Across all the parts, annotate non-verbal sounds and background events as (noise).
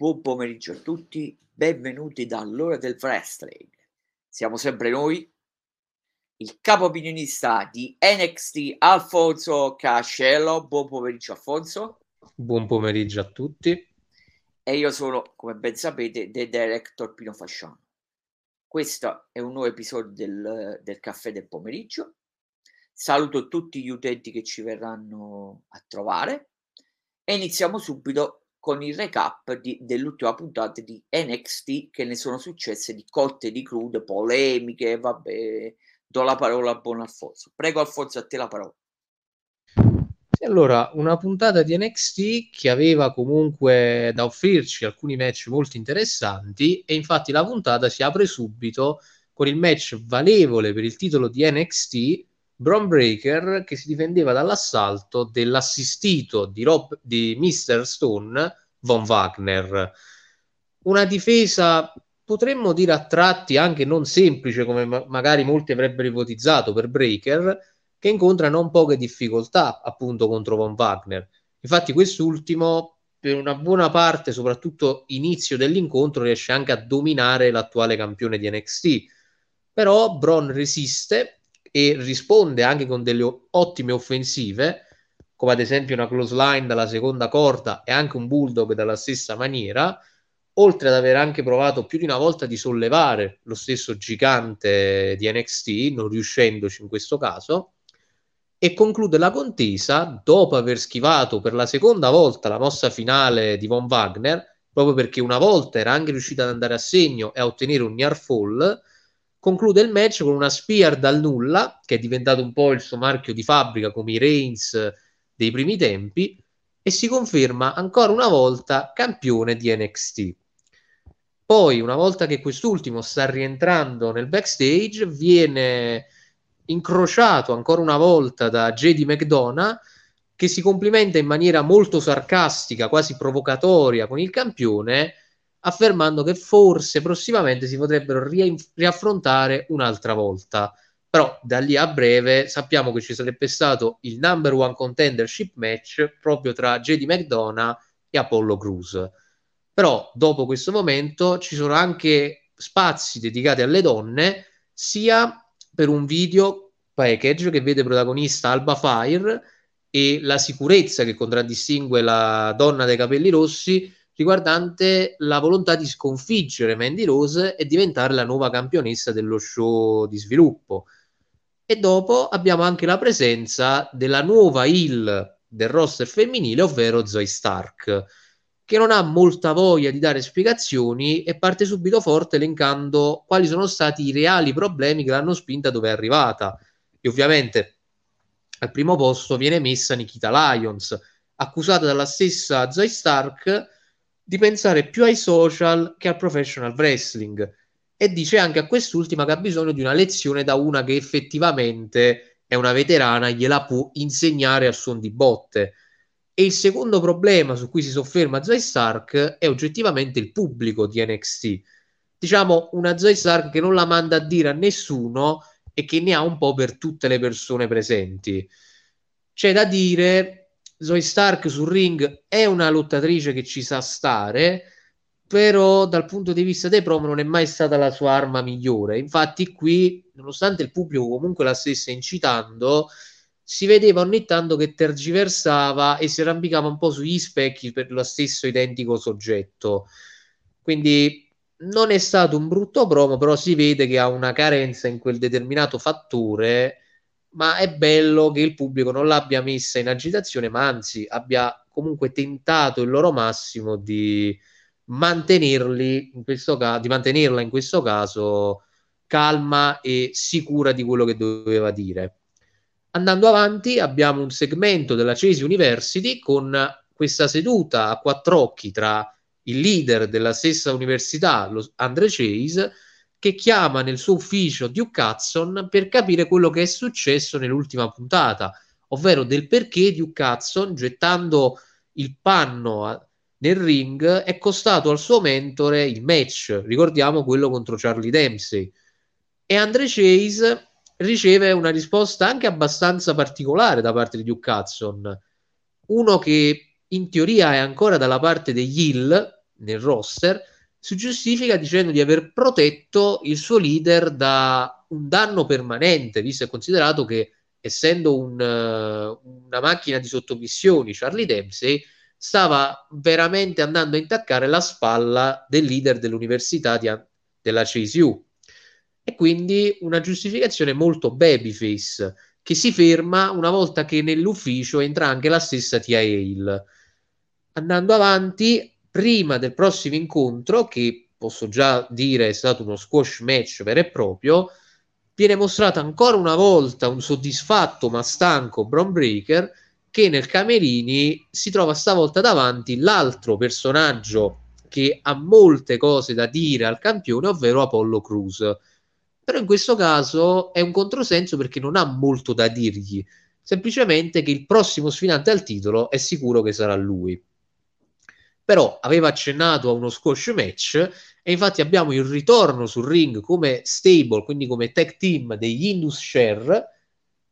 Buon pomeriggio a tutti, benvenuti dall'ora del wrestling. Siamo sempre noi, il capo opinionista di NXT Alfonso Cascello. Buon pomeriggio Alfonso. Buon pomeriggio a tutti. E io sono, come ben sapete, The Director Pino Fasciano. Questo è un nuovo episodio del, del caffè del pomeriggio. Saluto tutti gli utenti che ci verranno a trovare e iniziamo subito con il recap di, dell'ultima puntata di NXT che ne sono successe di cotte di crude, polemiche, vabbè, do la parola a Buon Alfonso. Prego Alfonso, a te la parola. Allora, una puntata di NXT che aveva comunque da offrirci alcuni match molto interessanti e infatti la puntata si apre subito con il match valevole per il titolo di NXT Braun Breaker che si difendeva dall'assalto dell'assistito di, Rob, di Mr. Stone von Wagner. Una difesa potremmo dire a tratti anche non semplice come ma- magari molti avrebbero ipotizzato per Breaker che incontra non poche difficoltà appunto contro von Wagner. Infatti quest'ultimo per una buona parte, soprattutto inizio dell'incontro, riesce anche a dominare l'attuale campione di NXT. Però Braun resiste e risponde anche con delle ottime offensive, come ad esempio una close line dalla seconda corda e anche un bulldog dalla stessa maniera, oltre ad aver anche provato più di una volta di sollevare lo stesso gigante di NXT, non riuscendoci in questo caso, e conclude la contesa dopo aver schivato per la seconda volta la mossa finale di Von Wagner, proprio perché una volta era anche riuscita ad andare a segno e a ottenere un near fall, conclude il match con una spear dal nulla, che è diventato un po' il suo marchio di fabbrica come i Reigns dei primi tempi, e si conferma ancora una volta campione di NXT. Poi, una volta che quest'ultimo sta rientrando nel backstage, viene incrociato ancora una volta da JD McDonough, che si complimenta in maniera molto sarcastica, quasi provocatoria con il campione, affermando che forse prossimamente si potrebbero ri- riaffrontare un'altra volta. Però da lì a breve sappiamo che ci sarebbe stato il number one contendership match proprio tra JD McDonough e Apollo Cruz. Però dopo questo momento ci sono anche spazi dedicati alle donne, sia per un video package che vede protagonista Alba Fire e la sicurezza che contraddistingue la donna dai capelli rossi, riguardante la volontà di sconfiggere Mandy Rose e diventare la nuova campionessa dello show di sviluppo. E dopo abbiamo anche la presenza della nuova heel del roster femminile, ovvero Zoe Stark, che non ha molta voglia di dare spiegazioni e parte subito forte elencando quali sono stati i reali problemi che l'hanno spinta dove è arrivata. E ovviamente al primo posto viene messa Nikita Lyons, accusata dalla stessa Zoe Stark di pensare più ai social che al professional wrestling e dice anche a quest'ultima che ha bisogno di una lezione da una che effettivamente è una veterana e gliela può insegnare al suon di botte. E il secondo problema su cui si sofferma Zoe Stark è oggettivamente il pubblico di NXT. Diciamo una Zoe Stark che non la manda a dire a nessuno e che ne ha un po' per tutte le persone presenti. C'è da dire Zoe Stark sul ring è una lottatrice che ci sa stare, però dal punto di vista dei promo non è mai stata la sua arma migliore. Infatti qui, nonostante il pubblico comunque la stesse incitando, si vedeva ogni tanto che tergiversava e si arrampicava un po' sugli specchi per lo stesso identico soggetto. Quindi non è stato un brutto promo, però si vede che ha una carenza in quel determinato fattore ma è bello che il pubblico non l'abbia messa in agitazione, ma anzi abbia comunque tentato il loro massimo di mantenerli in questo caso, di mantenerla in questo caso calma e sicura di quello che doveva dire. Andando avanti, abbiamo un segmento della Chase University con questa seduta a quattro occhi tra il leader della stessa università, Andre Chase, che chiama nel suo ufficio Duke Hudson per capire quello che è successo nell'ultima puntata, ovvero del perché Duke Hudson, gettando il panno nel ring, è costato al suo mentore il match, ricordiamo quello contro Charlie Dempsey. E Andre Chase riceve una risposta anche abbastanza particolare da parte di Duke Hudson, uno che in teoria è ancora dalla parte degli Hill, nel roster, si giustifica dicendo di aver protetto il suo leader da un danno permanente, visto e considerato che essendo un, uh, una macchina di sottomissioni, Charlie Dempsey stava veramente andando a intaccare la spalla del leader dell'università di, della CSU. E quindi una giustificazione molto babyface che si ferma una volta che nell'ufficio entra anche la stessa Tia Hale. Andando avanti, prima del prossimo incontro, che posso già dire è stato uno squash match vero e proprio, viene mostrato ancora una volta un soddisfatto ma stanco Bron Breaker che nel Camerini si trova stavolta davanti l'altro personaggio che ha molte cose da dire al campione, ovvero Apollo Cruz. Però in questo caso è un controsenso perché non ha molto da dirgli, semplicemente che il prossimo sfidante al titolo è sicuro che sarà lui però aveva accennato a uno squash match e infatti abbiamo il ritorno sul ring come stable, quindi come tag team degli Indus Share,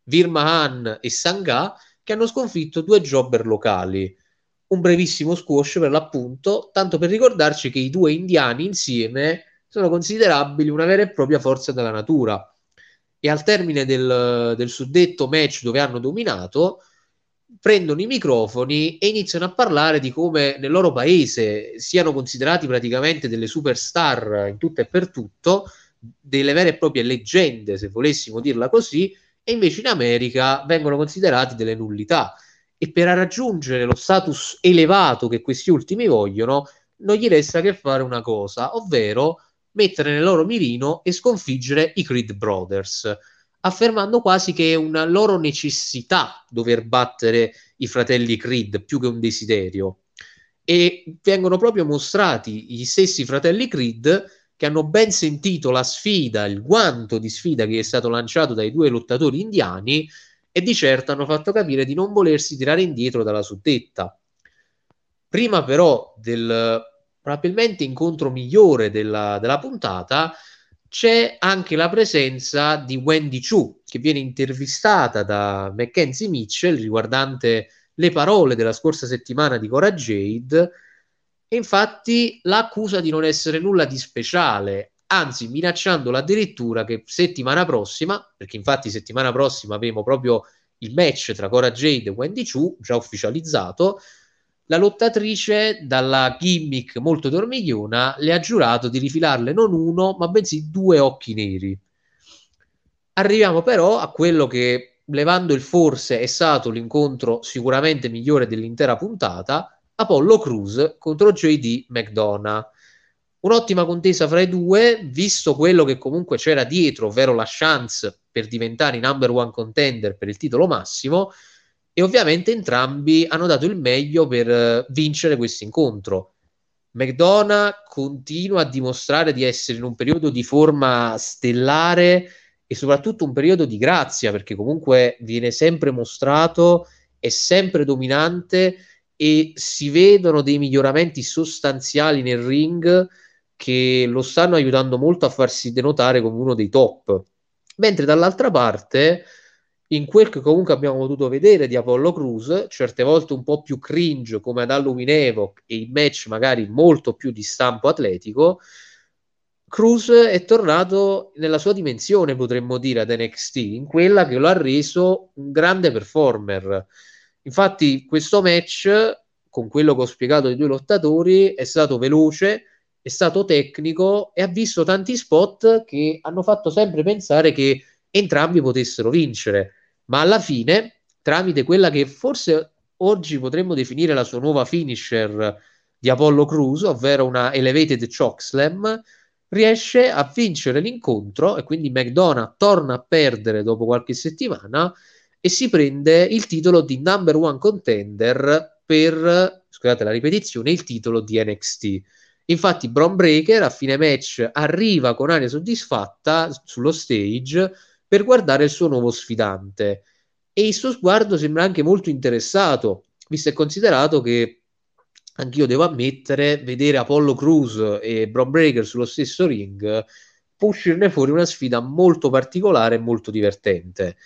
Virmahan e Sangha, che hanno sconfitto due jobber locali. Un brevissimo squash per l'appunto, tanto per ricordarci che i due indiani insieme sono considerabili una vera e propria forza della natura. E al termine del, del suddetto match dove hanno dominato, prendono i microfoni e iniziano a parlare di come nel loro paese siano considerati praticamente delle superstar in tutto e per tutto, delle vere e proprie leggende, se volessimo dirla così, e invece in America vengono considerati delle nullità. E per raggiungere lo status elevato che questi ultimi vogliono, non gli resta che fare una cosa, ovvero mettere nel loro mirino e sconfiggere i Creed Brothers affermando quasi che è una loro necessità dover battere i fratelli Creed più che un desiderio. E vengono proprio mostrati gli stessi fratelli Creed che hanno ben sentito la sfida, il guanto di sfida che è stato lanciato dai due lottatori indiani e di certo hanno fatto capire di non volersi tirare indietro dalla suddetta. Prima però del probabilmente incontro migliore della, della puntata, c'è anche la presenza di Wendy Chu, che viene intervistata da Mackenzie Mitchell riguardante le parole della scorsa settimana di Cora Jade. E infatti l'accusa di non essere nulla di speciale, anzi minacciandola addirittura che settimana prossima, perché infatti settimana prossima avremo proprio il match tra Cora Jade e Wendy Chu, già ufficializzato, la lottatrice, dalla gimmick molto dormigliona, le ha giurato di rifilarle non uno, ma bensì due occhi neri. Arriviamo però a quello che, levando il forse, è stato l'incontro sicuramente migliore dell'intera puntata, Apollo Cruz contro JD McDonough. Un'ottima contesa fra i due, visto quello che comunque c'era dietro, ovvero la chance per diventare i number one contender per il titolo massimo, e ovviamente entrambi hanno dato il meglio per uh, vincere questo incontro. McDonough continua a dimostrare di essere in un periodo di forma stellare e soprattutto un periodo di grazia perché comunque viene sempre mostrato, è sempre dominante e si vedono dei miglioramenti sostanziali nel ring che lo stanno aiutando molto a farsi denotare come uno dei top. Mentre dall'altra parte in quel che comunque abbiamo potuto vedere di Apollo Cruz, certe volte un po' più cringe come ad Halloween Evoc e in match magari molto più di stampo atletico, Cruz è tornato nella sua dimensione, potremmo dire, ad NXT, in quella che lo ha reso un grande performer. Infatti, questo match, con quello che ho spiegato ai due lottatori, è stato veloce, è stato tecnico e ha visto tanti spot che hanno fatto sempre pensare che entrambi potessero vincere ma alla fine, tramite quella che forse oggi potremmo definire la sua nuova finisher di Apollo Cruz, ovvero una Elevated Chokeslam, riesce a vincere l'incontro e quindi McDonough torna a perdere dopo qualche settimana e si prende il titolo di number one contender per, scusate la ripetizione, il titolo di NXT. Infatti Braun Breaker a fine match arriva con aria soddisfatta sullo stage per guardare il suo nuovo sfidante. E il suo sguardo sembra anche molto interessato, visto e considerato che anch'io devo ammettere, vedere Apollo Cruz e Bron Breaker sullo stesso ring può uscirne fuori una sfida molto particolare e molto divertente.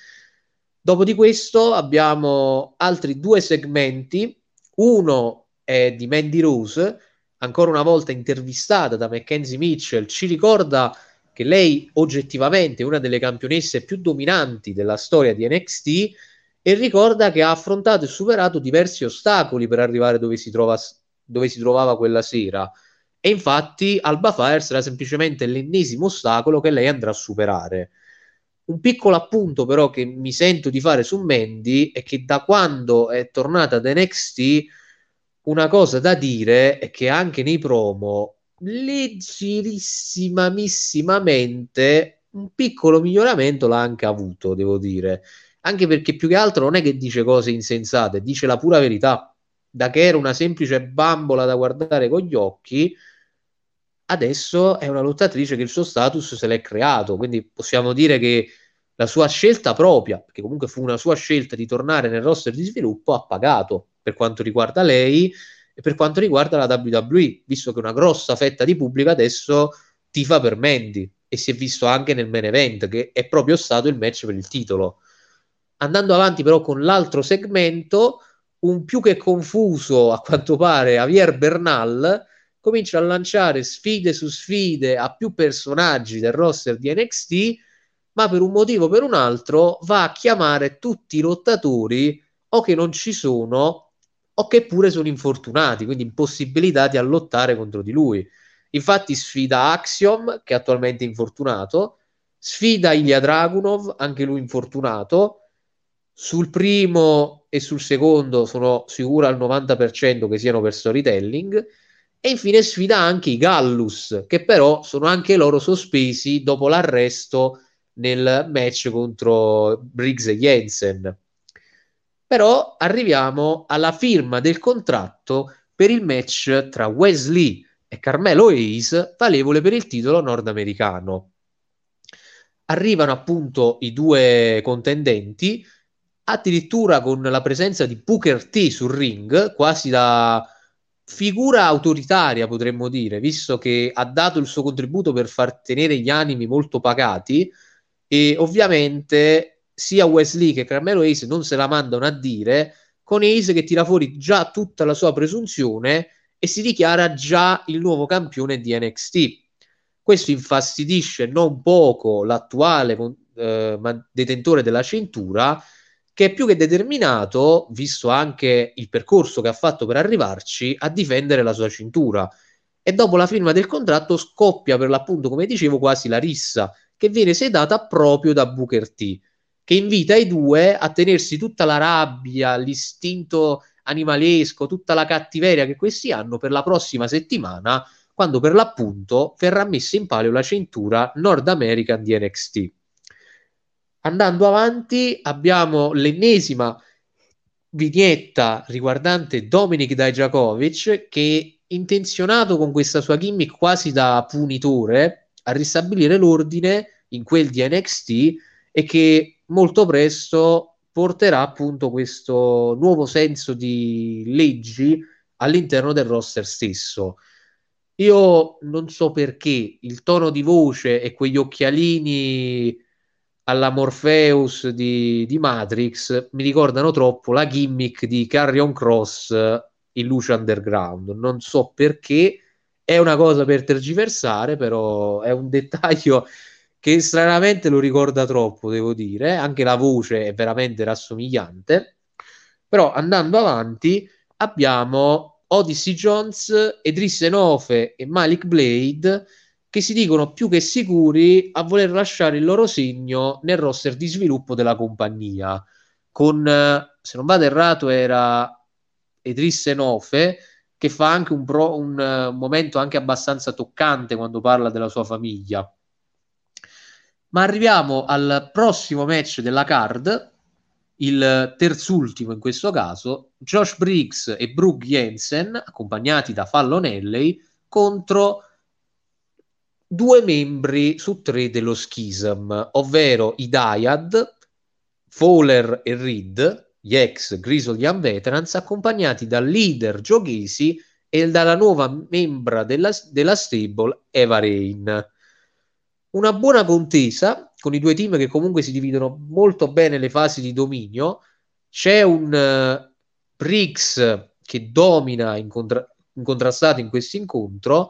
Dopo di questo abbiamo altri due segmenti. Uno è di Mandy Rose, ancora una volta intervistata da Mackenzie Mitchell, ci ricorda che lei oggettivamente è una delle campionesse più dominanti della storia di NXT e ricorda che ha affrontato e superato diversi ostacoli per arrivare dove si, trova, dove si trovava quella sera. E infatti Alba Fire sarà semplicemente l'ennesimo ostacolo che lei andrà a superare. Un piccolo appunto però che mi sento di fare su Mandy è che da quando è tornata ad NXT una cosa da dire è che anche nei promo leggerissimamente un piccolo miglioramento l'ha anche avuto, devo dire. Anche perché più che altro non è che dice cose insensate, dice la pura verità. Da che era una semplice bambola da guardare con gli occhi, adesso è una lottatrice che il suo status se l'è creato. Quindi possiamo dire che la sua scelta propria, perché comunque fu una sua scelta di tornare nel roster di sviluppo, ha pagato per quanto riguarda lei per quanto riguarda la WWE, visto che una grossa fetta di pubblico adesso tifa per Mandy e si è visto anche nel main event che è proprio stato il match per il titolo. Andando avanti però con l'altro segmento, un più che confuso a quanto pare Javier Bernal comincia a lanciare sfide su sfide a più personaggi del roster di NXT, ma per un motivo o per un altro va a chiamare tutti i lottatori o che non ci sono o che pure sono infortunati, quindi impossibilitati a lottare contro di lui. Infatti sfida Axiom, che è attualmente infortunato, sfida Ilya Dragunov, anche lui infortunato. Sul primo e sul secondo sono sicuro al 90% che siano per storytelling. E infine sfida anche i Gallus, che però sono anche loro sospesi dopo l'arresto nel match contro Briggs e Jensen. Però arriviamo alla firma del contratto per il match tra Wesley e Carmelo Hayes, valevole per il titolo nordamericano. Arrivano appunto i due contendenti, addirittura con la presenza di Booker T sul ring, quasi da figura autoritaria potremmo dire, visto che ha dato il suo contributo per far tenere gli animi molto pagati e ovviamente sia Wesley che Carmelo Ace non se la mandano a dire, con Ace che tira fuori già tutta la sua presunzione e si dichiara già il nuovo campione di NXT. Questo infastidisce non poco l'attuale eh, detentore della cintura, che è più che determinato, visto anche il percorso che ha fatto per arrivarci, a difendere la sua cintura. E dopo la firma del contratto scoppia per l'appunto, come dicevo, quasi la rissa, che viene sedata proprio da Booker T che invita i due a tenersi tutta la rabbia, l'istinto animalesco, tutta la cattiveria che questi hanno per la prossima settimana, quando per l'appunto verrà messa in palio la cintura Nord American di NXT. Andando avanti, abbiamo l'ennesima vignetta riguardante Dominic Dijakovic che intenzionato con questa sua gimmick quasi da punitore a ristabilire l'ordine in quel di NXT e che molto presto porterà appunto questo nuovo senso di leggi all'interno del roster stesso. Io non so perché il tono di voce e quegli occhialini alla Morpheus di, di Matrix mi ricordano troppo la gimmick di Carrion Cross in Luce Underground. Non so perché, è una cosa per tergiversare, però è un (laughs) dettaglio che stranamente lo ricorda troppo, devo dire, anche la voce è veramente rassomigliante. Però andando avanti abbiamo Odyssey Jones, Edris Enofe e Malik Blade che si dicono più che sicuri a voler lasciare il loro segno nel roster di sviluppo della compagnia. Con, se non vado errato, era Edris Enofe che fa anche un, pro, un, un momento anche abbastanza toccante quando parla della sua famiglia ma arriviamo al prossimo match della card, il terzultimo in questo caso, Josh Briggs e Brooke Jensen, accompagnati da Fallon Alley, contro due membri su tre dello Schism, ovvero i Dyad, Fowler e Reed, gli ex Grizzly Veterans, accompagnati dal leader Joe Casey e dalla nuova membra della, della stable Eva Rain una buona contesa con i due team che comunque si dividono molto bene le fasi di dominio. C'è un uh, Briggs che domina contra- incontrastato in questo incontro,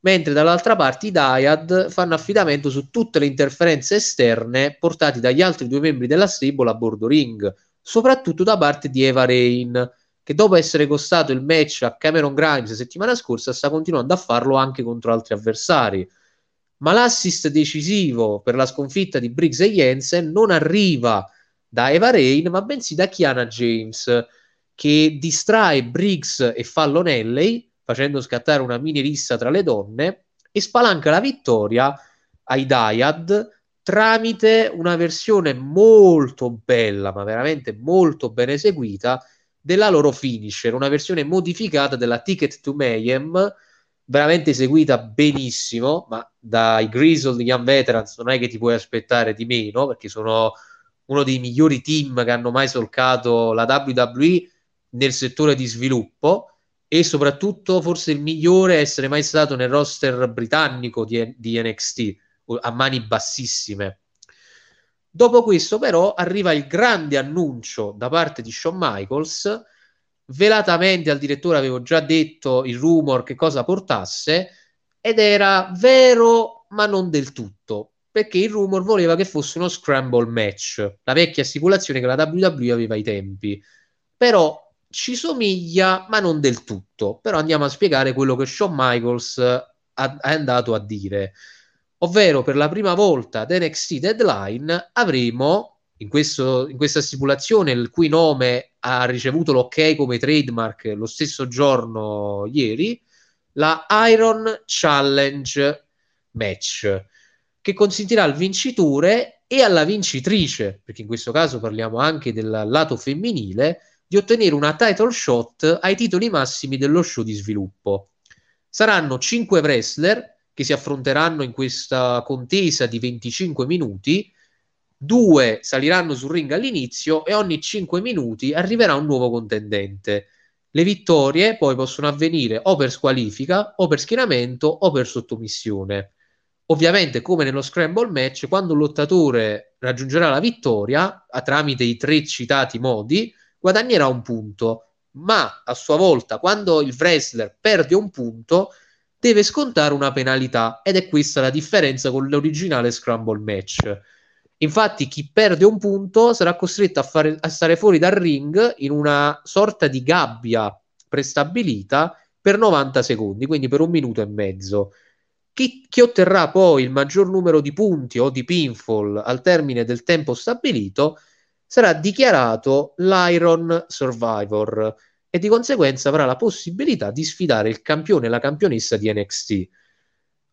mentre dall'altra parte i Dyad fanno affidamento su tutte le interferenze esterne portate dagli altri due membri della stable a bordo ring, soprattutto da parte di Eva Rain, che dopo essere costato il match a Cameron Grimes settimana scorsa sta continuando a farlo anche contro altri avversari. Ma l'assist decisivo per la sconfitta di Briggs e Jensen non arriva da Eva Rain, ma bensì da Kiana James, che distrae Briggs e Fallonelli facendo scattare una mini rissa tra le donne e spalanca la vittoria ai Dyad tramite una versione molto bella, ma veramente molto ben eseguita della loro finisher, una versione modificata della Ticket to Mayhem, veramente eseguita benissimo, ma dai Grizzled Young Veterans non è che ti puoi aspettare di meno, perché sono uno dei migliori team che hanno mai solcato la WWE nel settore di sviluppo e soprattutto forse il migliore essere mai stato nel roster britannico di, di NXT a mani bassissime. Dopo questo, però, arriva il grande annuncio da parte di Shawn Michaels. Velatamente al direttore avevo già detto il rumor che cosa portasse, ed era vero, ma non del tutto, perché il rumor voleva che fosse uno scramble match, la vecchia stipulazione che la WWE aveva ai tempi. Però ci somiglia, ma non del tutto. Però andiamo a spiegare quello che Shawn Michaels ha, è andato a dire ovvero per la prima volta ad NXT Deadline avremo in, questo, in questa stipulazione il cui nome ha ricevuto l'ok come trademark lo stesso giorno ieri la Iron Challenge Match che consentirà al vincitore e alla vincitrice perché in questo caso parliamo anche del lato femminile di ottenere una title shot ai titoli massimi dello show di sviluppo saranno 5 wrestler che si affronteranno in questa contesa di 25 minuti. Due saliranno sul ring all'inizio e ogni 5 minuti arriverà un nuovo contendente. Le vittorie poi possono avvenire o per squalifica, o per schieramento, o per sottomissione. Ovviamente, come nello scramble match, quando un lottatore raggiungerà la vittoria, tramite i tre citati modi, guadagnerà un punto. Ma a sua volta, quando il wrestler perde un punto, deve scontare una penalità ed è questa la differenza con l'originale Scramble Match. Infatti, chi perde un punto sarà costretto a, fare, a stare fuori dal ring in una sorta di gabbia prestabilita per 90 secondi, quindi per un minuto e mezzo. Chi, chi, otterrà poi il maggior numero di punti o di pinfall al termine del tempo stabilito sarà dichiarato l'Iron Survivor e di conseguenza avrà la possibilità di sfidare il campione e la campionessa di NXT.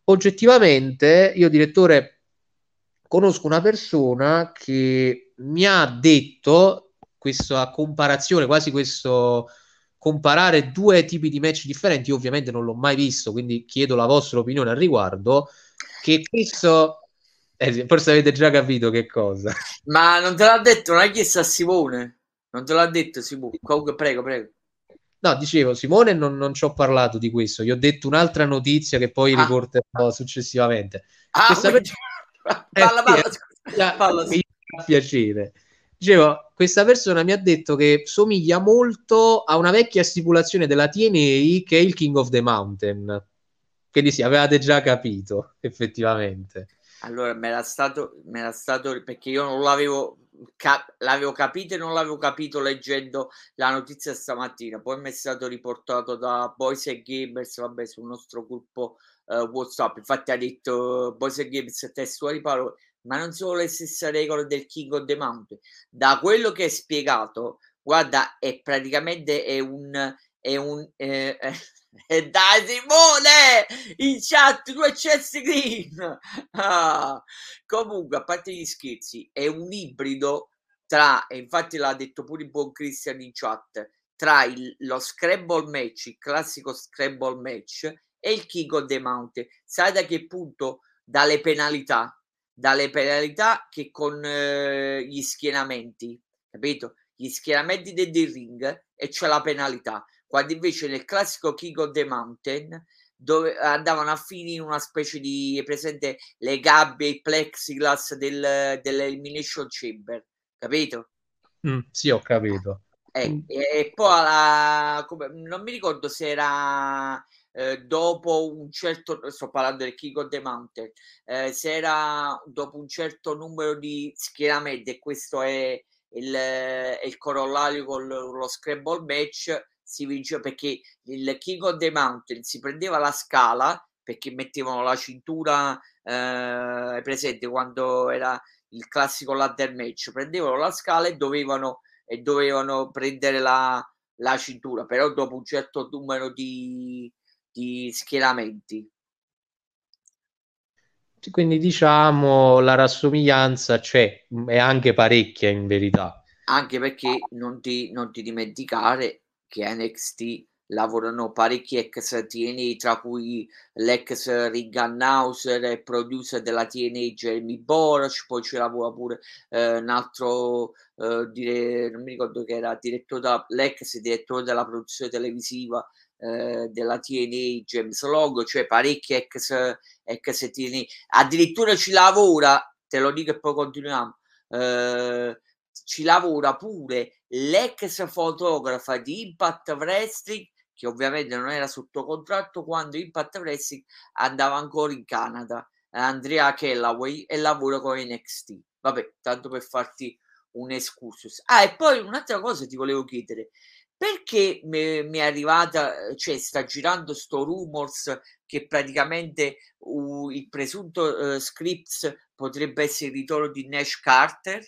Oggettivamente, io direttore conosco una persona che mi ha detto questa comparazione, quasi questo comparare due tipi di match differenti, io ovviamente non l'ho mai visto, quindi chiedo la vostra opinione al riguardo, che questo eh, forse avete già capito che cosa. Ma non te l'ha detto, non hai chiesto a Simone? Non te l'ha detto Simone? Comunque, prego, prego. No, dicevo, Simone non, non ci ho parlato di questo, gli ho detto un'altra notizia che poi ah. riporterò successivamente. Ah, questa per... palla, palla, palla, mi fa piacere. Dicevo, questa persona mi ha detto che somiglia molto a una vecchia stipulazione della TNA che è il King of the Mountain. Quindi sì, avevate già capito, effettivamente. Allora, me era stato, me era stato perché io non l'avevo Cap- l'avevo capito e non l'avevo capito leggendo la notizia stamattina. Poi mi è stato riportato da Boys e Gamers, vabbè, sul nostro gruppo uh, WhatsApp. Infatti, ha detto Boys e Gamers testuali parole, ma non sono le stesse regole del King of the Mountain. Da quello che è spiegato, guarda, è praticamente è un, è un eh, (laughs) E dai Simone, in chat tu e Chelsea Green. (laughs) Ah. Comunque, a parte gli scherzi, è un ibrido tra, e infatti l'ha detto pure il buon Christian in chat, tra il, lo Scrabble match, il classico Scrabble match e il King of the Mountain. Sai da che punto? Dalle penalità, dalle penalità che con eh, gli schienamenti, capito? Gli schienamenti del, ring e c'è la penalità quando invece nel classico King of the Mountain dove andavano a finire in una specie di presente le gabbie, i plexiglass del, dell'elimination chamber, capito? Mm, sì, ho capito. Eh, e poi la, come, non mi ricordo se era eh, dopo un certo, sto parlando del King of the Mountain, eh, se era dopo un certo numero di schieramenti, e questo è il, è il corollario con lo Scrabble match, si vince perché il King of the Mountain si prendeva la scala perché mettevano la cintura eh, presente quando era il classico ladder match, prendevano la scala e dovevano, e dovevano prendere la, la cintura, però dopo un certo numero di, di schieramenti. Quindi diciamo la rassomiglianza c'è, è anche parecchia in verità. Anche perché non ti, non ti dimenticare che NXT lavorano parecchi ex TNA, tra cui l'ex Ring Announcer e producer della TNA Jeremy Borash, poi ci lavora pure eh, un altro, eh, dire, non mi ricordo che era direttore da, l'ex direttore della produzione televisiva eh, della TNA James Logo, cioè parecchi ex, ex TNA, addirittura ci lavora, te lo dico e poi continuiamo, eh, ci lavora pure l'ex fotografa di Impact Wrestling che ovviamente non era sotto contratto quando Impact Wrestling andava ancora in Canada, Andrea Kellaway e lavora con NXT. Vabbè, tanto per farti un excursus. Ah, e poi un'altra cosa ti volevo chiedere, perché mi, è arrivata, cioè sta girando sto rumors che praticamente uh, il presunto uh, scripts potrebbe essere il ritorno di Nash Carter?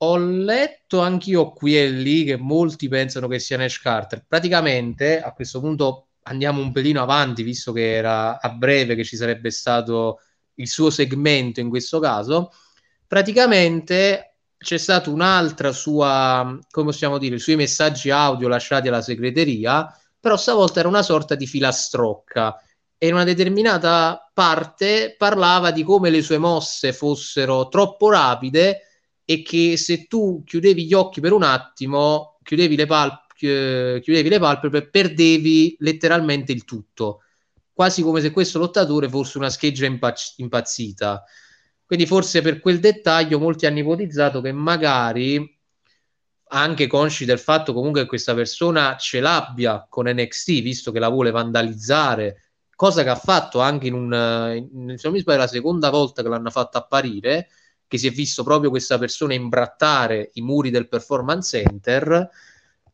Ho letto anch'io qui e lì che molti pensano che sia Nash Carter. Praticamente a questo punto andiamo un pelino avanti, visto che era a breve che ci sarebbe stato il suo segmento in questo caso. Praticamente c'è stata un'altra sua, come possiamo dire, i suoi messaggi audio lasciati alla segreteria, però stavolta era una sorta di filastrocca e in una determinata parte parlava di come le sue mosse fossero troppo rapide e che se tu chiudevi gli occhi per un attimo, chiudevi le, palp- chiudevi le palpebre, perdevi letteralmente il tutto, quasi come se questo lottatore fosse una scheggia impazz- impazzita. Quindi forse per quel dettaglio molti hanno ipotizzato che magari anche consci del fatto comunque che questa persona ce l'abbia con NXT, visto che la vuole vandalizzare, cosa che ha fatto anche in un, in, se non mi sbaglio, la seconda volta che l'hanno fatta apparire, che si è visto proprio questa persona imbrattare i muri del performance center,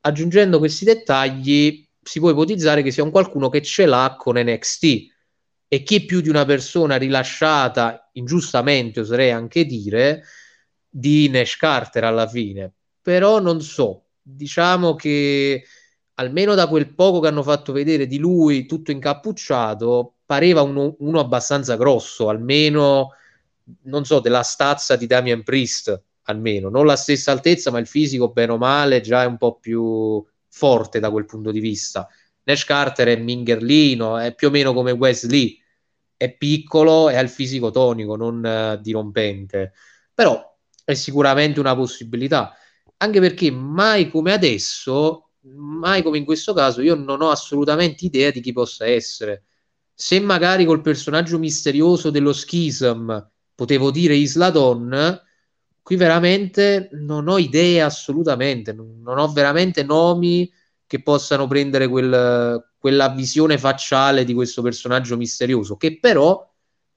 aggiungendo questi dettagli si può ipotizzare che sia un qualcuno che ce l'ha con NXT e chi più di una persona rilasciata ingiustamente, oserei anche dire, di Nash Carter alla fine. Però non so, diciamo che almeno da quel poco che hanno fatto vedere di lui tutto incappucciato, pareva uno, uno abbastanza grosso, almeno non so, della stazza di Damian Priest, almeno, non la stessa altezza, ma il fisico, bene o male, già è un po' più forte da quel punto di vista. Nash Carter è mingherlino, è più o meno come Wesley, è piccolo e ha il fisico tonico, non uh, dirompente, però è sicuramente una possibilità, anche perché mai come adesso, mai come in questo caso, io non ho assolutamente idea di chi possa essere. Se magari col personaggio misterioso dello schism potevo dire Isladon, qui veramente non ho idee assolutamente, non ho veramente nomi che possano prendere quel, quella visione facciale di questo personaggio misterioso, che però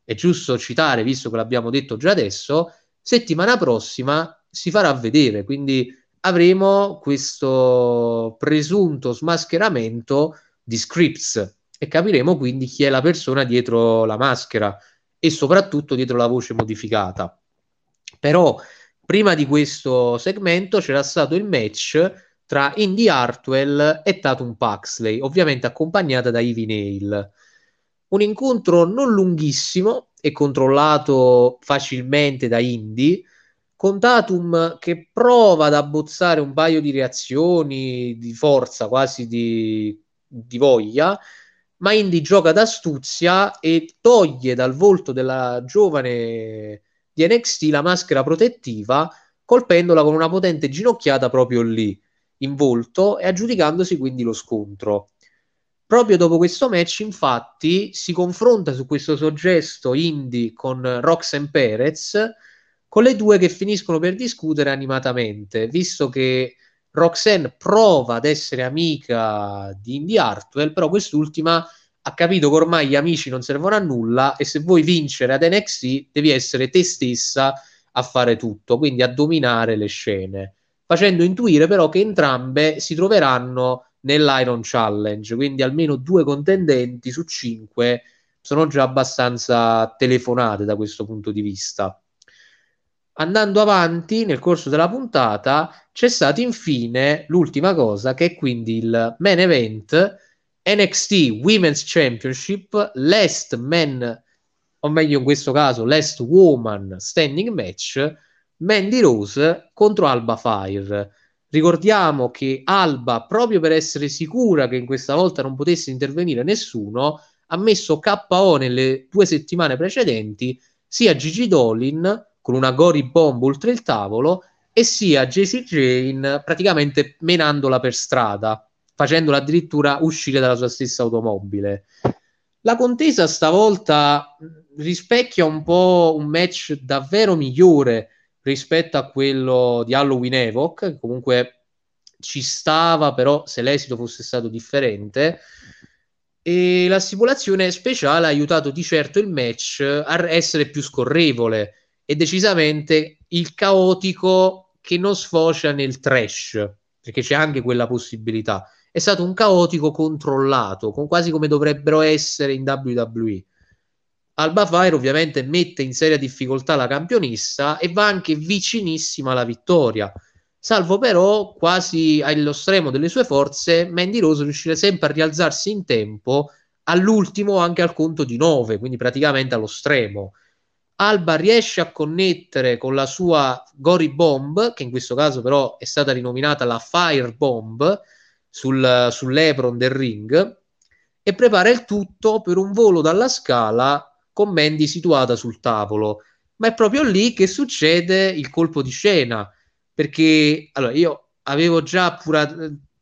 è giusto citare, visto che l'abbiamo detto già adesso, settimana prossima si farà vedere, quindi avremo questo presunto smascheramento di Scripts e capiremo quindi chi è la persona dietro la maschera e soprattutto dietro la voce modificata. Però prima di questo segmento c'era stato il match tra Indy Hartwell e Tatum Paxley, ovviamente accompagnata da Ivy Nail. Un incontro non lunghissimo e controllato facilmente da Indy, con Tatum che prova ad abbozzare un paio di reazioni di forza, quasi di, di voglia, ma Indy gioca d'astuzia e toglie dal volto della giovane di NXT la maschera protettiva, colpendola con una potente ginocchiata proprio lì, in volto, e aggiudicandosi quindi lo scontro. Proprio dopo questo match, infatti, si confronta su questo soggesto Indy con Roxanne Perez, con le due che finiscono per discutere animatamente, visto che Roxanne prova ad essere amica di Indy Hartwell, però quest'ultima ha capito che ormai gli amici non servono a nulla e se vuoi vincere ad NXT devi essere te stessa a fare tutto, quindi a dominare le scene, facendo intuire però che entrambe si troveranno nell'Iron Challenge, quindi almeno due contendenti su cinque sono già abbastanza telefonate da questo punto di vista. Andando avanti nel corso della puntata c'è stata infine l'ultima cosa che è quindi il main event NXT Women's Championship Last Man o meglio in questo caso Last Woman Standing Match Mandy Rose contro Alba Fire Ricordiamo che Alba, proprio per essere sicura che in questa volta non potesse intervenire nessuno, ha messo KO nelle due settimane precedenti sia Gigi Dolin con una Gori Bomb oltre il tavolo e sia JC Jane praticamente menandola per strada, facendola addirittura uscire dalla sua stessa automobile. La contesa stavolta rispecchia un po' un match davvero migliore rispetto a quello di Halloween Evoc, che comunque ci stava, però se l'esito fosse stato differente. E la simulazione speciale ha aiutato di certo il match a essere più scorrevole e decisamente il caotico che non sfocia nel trash, perché c'è anche quella possibilità. È stato un caotico controllato, con quasi come dovrebbero essere in WWE. Alba Fire ovviamente mette in seria difficoltà la campionessa e va anche vicinissima alla vittoria. Salvo però, quasi allo stremo delle sue forze, Mandy Rose riuscire sempre a rialzarsi in tempo all'ultimo anche al conto di 9, quindi praticamente allo stremo. Alba riesce a connettere con la sua Gory Bomb, che in questo caso però è stata rinominata la Fire Bomb, sul, sull'Epron del ring, e prepara il tutto per un volo dalla scala con Mandy situata sul tavolo. Ma è proprio lì che succede il colpo di scena, perché allora, io avevo già pura,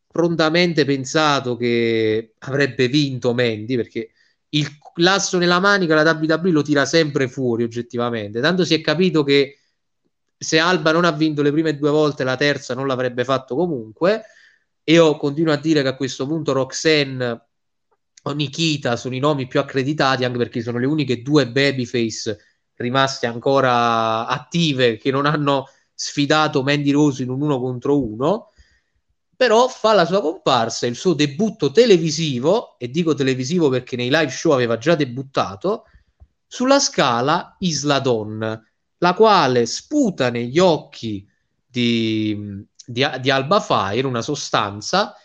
prontamente pensato che avrebbe vinto Mandy, perché il lasso nella manica la WWE lo tira sempre fuori oggettivamente, tanto si è capito che se Alba non ha vinto le prime due volte, la terza non l'avrebbe fatto comunque. Io continuo a dire che a questo punto Roxanne o Nikita sono i nomi più accreditati anche perché sono le uniche due babyface rimaste ancora attive che non hanno sfidato Mandy Rose in un uno contro uno. Però fa la sua comparsa, il suo debutto televisivo, e dico televisivo perché nei live show aveva già debuttato, sulla scala Isla Don, la quale sputa negli occhi di, di, di Alba Fire una sostanza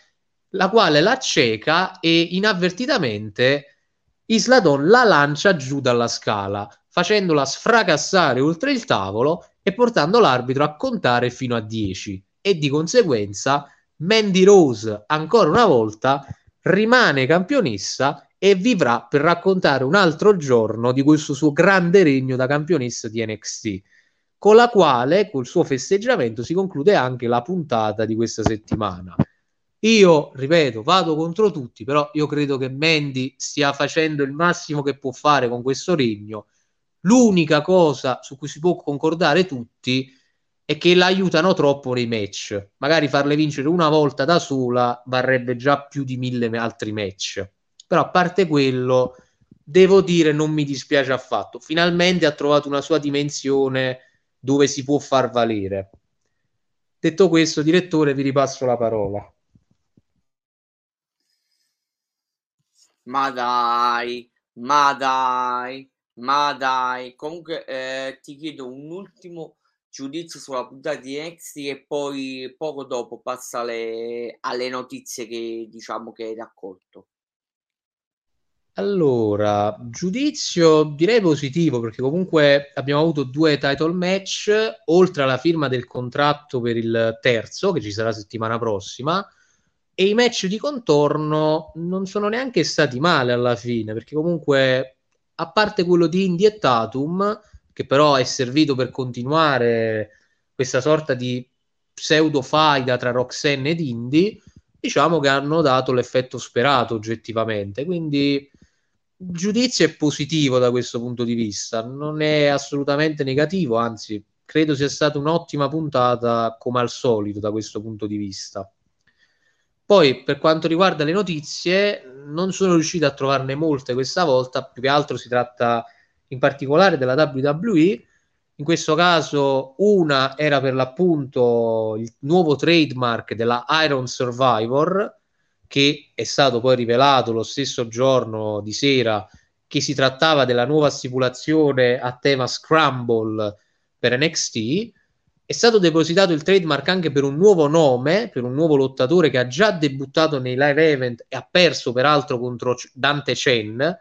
la quale la cieca e inavvertitamente Isladon la lancia giù dalla scala, facendola sfracassare oltre il tavolo e portando l'arbitro a contare fino a 10 e di conseguenza Mandy Rose ancora una volta rimane campionessa e vivrà per raccontare un altro giorno di questo suo grande regno da campionessa di NXT, con la quale, col suo festeggiamento, si conclude anche la puntata di questa settimana. Io, ripeto, vado contro tutti, però io credo che Mandy stia facendo il massimo che può fare con questo regno. L'unica cosa su cui si può concordare tutti è che l'aiutano troppo nei match. Magari farle vincere una volta da sola varrebbe già più di mille altri match. Però a parte quello, devo dire, non mi dispiace affatto. Finalmente ha trovato una sua dimensione dove si può far valere. Detto questo, direttore, vi ripasso la parola. Ma dai, ma dai, ma dai. Comunque eh, ti chiedo un ultimo giudizio sulla puntata di NXT e poi poco dopo passa alle, alle notizie che diciamo che hai raccolto. Allora, giudizio direi positivo perché comunque abbiamo avuto due title match, oltre alla firma del contratto per il terzo che ci sarà settimana prossima e i match di contorno non sono neanche stati male alla fine, perché comunque, a parte quello di Indy e Tatum, che però è servito per continuare questa sorta di pseudo faida tra Roxanne ed Indy, diciamo che hanno dato l'effetto sperato oggettivamente. Quindi giudizio è positivo da questo punto di vista, non è assolutamente negativo, anzi credo sia stata un'ottima puntata come al solito da questo punto di vista. Poi per quanto riguarda le notizie, non sono riuscito a trovarne molte questa volta, più che altro si tratta in particolare della WWE. In questo caso una era per l'appunto il nuovo trademark della Iron Survivor, che è stato poi rivelato lo stesso giorno di sera che si trattava della nuova stipulazione a tema Scramble per NXT. È stato depositato il trademark anche per un nuovo nome, per un nuovo lottatore che ha già debuttato nei live event e ha perso peraltro contro Dante Chen,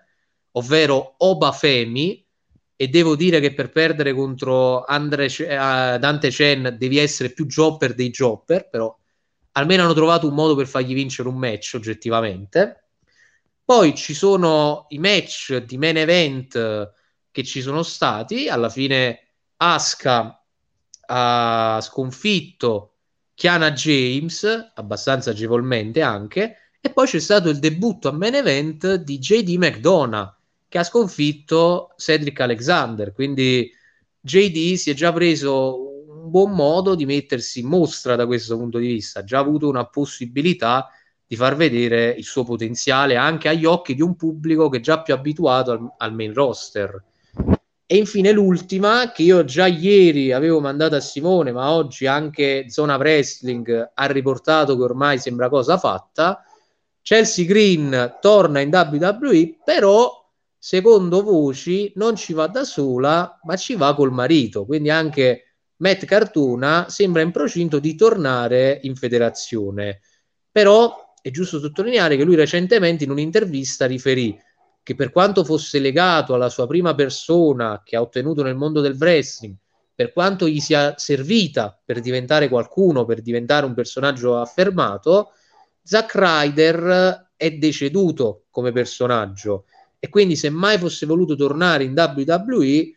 ovvero Oba Femi. E devo dire che per perdere contro Andre, uh, Dante Chen devi essere più jobber dei jobber, però almeno hanno trovato un modo per fargli vincere un match oggettivamente. Poi ci sono i match di main event che ci sono stati. Alla fine Asuka ha sconfitto Kiana James, abbastanza agevolmente anche, e poi c'è stato il debutto a main event di JD McDonough che ha sconfitto Cedric Alexander. Quindi JD si è già preso un buon modo di mettersi in mostra da questo punto di vista, ha già avuto una possibilità di far vedere il suo potenziale anche agli occhi di un pubblico che è già più abituato al, al main roster. E infine l'ultima, che io già ieri avevo mandato a Simone, ma oggi anche Zona Wrestling ha riportato che ormai sembra cosa fatta. Chelsea Green torna in WWE, però secondo voci non ci va da sola, ma ci va col marito. Quindi anche Matt Cartuna sembra in procinto di tornare in federazione. Però è giusto sottolineare che lui recentemente in un'intervista riferì che per quanto fosse legato alla sua prima persona che ha ottenuto nel mondo del wrestling, per quanto gli sia servita per diventare qualcuno, per diventare un personaggio affermato, Zack Ryder è deceduto come personaggio e quindi se mai fosse voluto tornare in WWE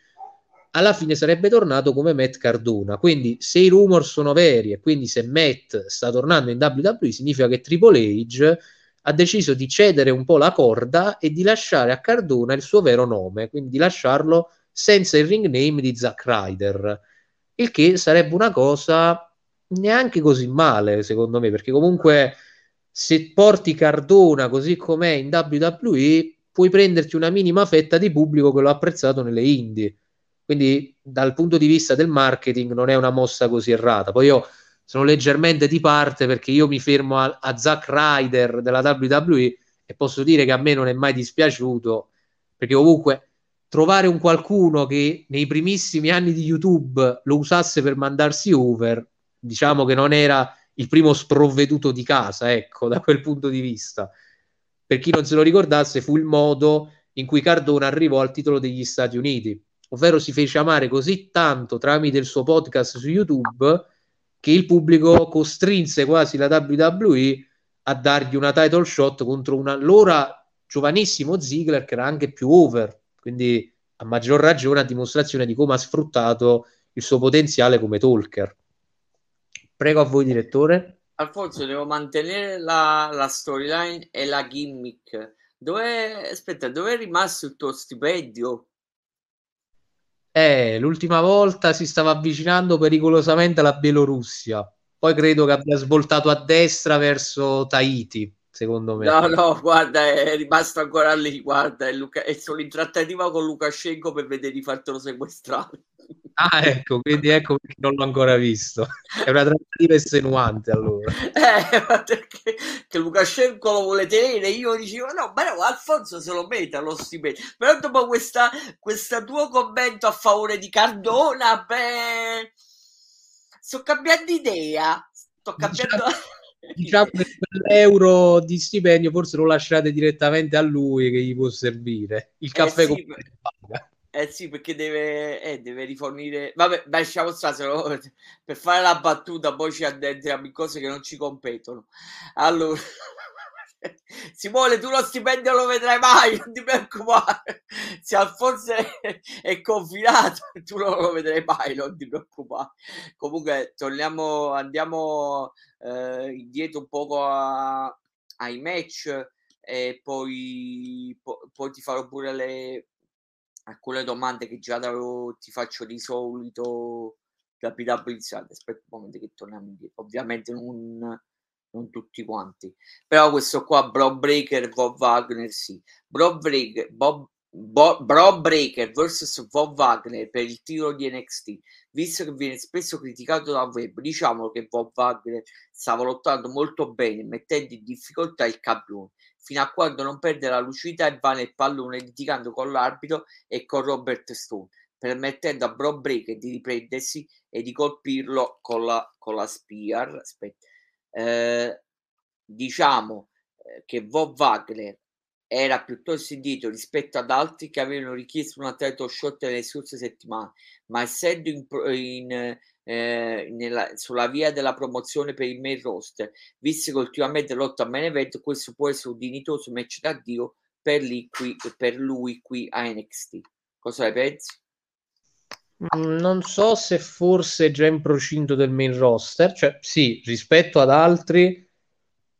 alla fine sarebbe tornato come Matt Cardona. Quindi se i rumor sono veri e quindi se Matt sta tornando in WWE significa che Triple H ha deciso di cedere un po' la corda e di lasciare a Cardona il suo vero nome, quindi di lasciarlo senza il ring name di Zack Ryder, il che sarebbe una cosa neanche così male secondo me, perché comunque se porti Cardona così com'è in WWE puoi prenderti una minima fetta di pubblico che lo ha apprezzato nelle indie quindi dal punto di vista del marketing non è una mossa così errata. Poi io sono leggermente di parte perché io mi fermo a, a Zack Ryder della WWE e posso dire che a me non è mai dispiaciuto perché comunque trovare un qualcuno che nei primissimi anni di YouTube lo usasse per mandarsi over, diciamo che non era il primo sprovveduto di casa, ecco, da quel punto di vista. Per chi non se lo ricordasse, fu il modo in cui Cardona arrivò al titolo degli Stati Uniti ovvero si fece amare così tanto tramite il suo podcast su YouTube che il pubblico costrinse quasi la WWE a dargli una title shot contro un allora giovanissimo Ziggler che era anche più over, quindi a maggior ragione a dimostrazione di come ha sfruttato il suo potenziale come talker. Prego a voi, direttore. Alfonso, devo mantenere la, la storyline e la gimmick. Dove, aspetta, dove è rimasto il tuo stipendio? Eh, l'ultima volta si stava avvicinando pericolosamente alla Bielorussia. Poi credo che abbia svoltato a destra verso Tahiti, secondo me. No, no, guarda, è rimasto ancora lì, guarda, è, Luca- è solo in trattativa con Lukashenko per vedere di fartelo sequestrare. Ah, ecco, quindi ecco perché non l'ho ancora visto. È una trattativa estenuante allora. Eh, perché che Lukashenko lo vuole tenere, io dicevo no, ma no, Alfonso se lo mette lo stipendio. Però dopo questa, questa tuo commento a favore di Cardona, beh, sto cambiando idea. Sto cambiando... Diciamo, (laughs) diciamo che l'euro di stipendio forse lo lasciate direttamente a lui che gli può servire. Il caffè eh sì, con... Eh sì, perché deve, eh, deve rifornire. Vabbè, lasciamo stare no? per fare la battuta, poi ci addentriamo in cose che non ci competono. Allora, (laughs) Simone, tu lo stipendio lo vedrai mai, non ti preoccupare. Se Alfonso è, confinato, tu non lo vedrai mai, non ti preoccupare. Comunque, torniamo, andiamo eh, indietro un poco a, ai match e poi, po- poi ti farò pure le alcune domande che già ti faccio di solito da Inside. Aspetta un momento che torniamo indietro. Ovviamente non, non tutti quanti. Però questo qua, Bro Breaker, Bob Wagner, sì. Bro Breaker, Bob, Bo, Bro Breaker vs. Bob Wagner per il titolo di NXT, visto che viene spesso criticato da web, diciamo che Bob Wagner stava lottando molto bene, mettendo in difficoltà il campione, fino a quando non perde la lucidità e va nel pallone litigando con l'arbitro e con Robert Stone, permettendo a Bro Breaker di riprendersi e di colpirlo con la, con la Spear. Eh, diciamo eh, che Bob Wagner era piuttosto indito rispetto ad altri che avevano richiesto un title shot nelle scorse settimane, ma essendo in, in, eh, nella, sulla via della promozione per il main roster, visto che ultimamente lotta a main event, questo può essere un dignitoso match da Dio per, lì, per lui qui a NXT. Cosa ne pensi? Mm, non so se forse già in procinto del main roster, cioè sì, rispetto ad altri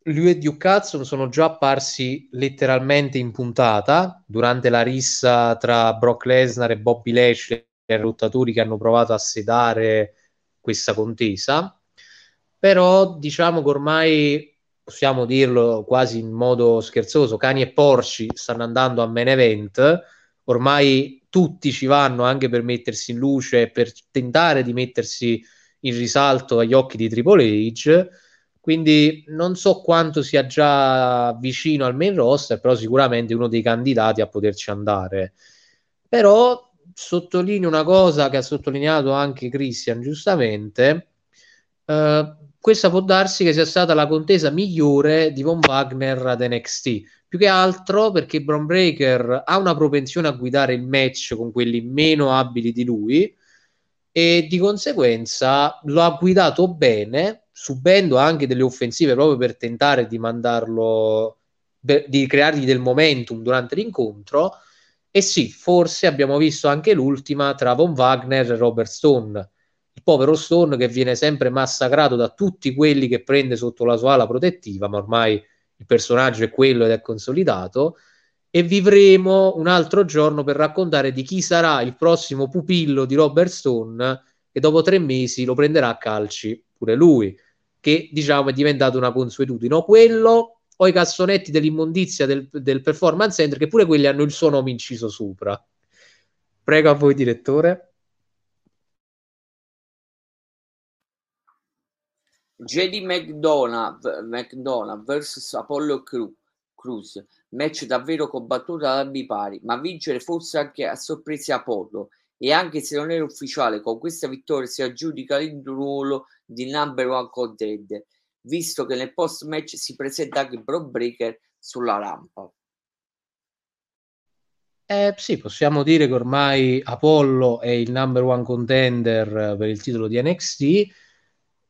lui e Duke Hudson sono già apparsi letteralmente in puntata durante la rissa tra Brock Lesnar e Bobby Lashley, i lottatori che hanno provato a sedare questa contesa. Però diciamo che ormai possiamo dirlo quasi in modo scherzoso, cani e porci stanno andando a main event. Ormai tutti ci vanno anche per mettersi in luce, per tentare di mettersi in risalto agli occhi di Triple H quindi non so quanto sia già vicino al main roster, però sicuramente uno dei candidati a poterci andare. Però sottolineo una cosa che ha sottolineato anche Christian giustamente. Uh, questa può darsi che sia stata la contesa migliore di Von Wagner ad NXT. Più che altro perché Bron Breaker ha una propensione a guidare il match con quelli meno abili di lui e di conseguenza lo ha guidato bene subendo anche delle offensive proprio per tentare di mandarlo, di creargli del momentum durante l'incontro. E sì, forse abbiamo visto anche l'ultima tra Von Wagner e Robert Stone. Il povero Stone che viene sempre massacrato da tutti quelli che prende sotto la sua ala protettiva, ma ormai il personaggio è quello ed è consolidato. E vivremo un altro giorno per raccontare di chi sarà il prossimo pupillo di Robert Stone, che dopo tre mesi lo prenderà a calci pure lui che diciamo è diventato una consuetudine. O quello o i cassonetti dell'immondizia del, del performance center, che pure quelli hanno il suo nome inciso sopra. Prego a voi, direttore. JD McDonough, McDonough vs Apollo Crew, Cruz, match davvero combattuto ad ambi pari, ma vincere forse anche a sorpresa Apollo e anche se non era ufficiale, con questa vittoria si aggiudica il ruolo di number one contender, visto che nel post match si presenta anche Bro Breaker sulla rampa. Eh, sì, possiamo dire che ormai Apollo è il number one contender per il titolo di NXT.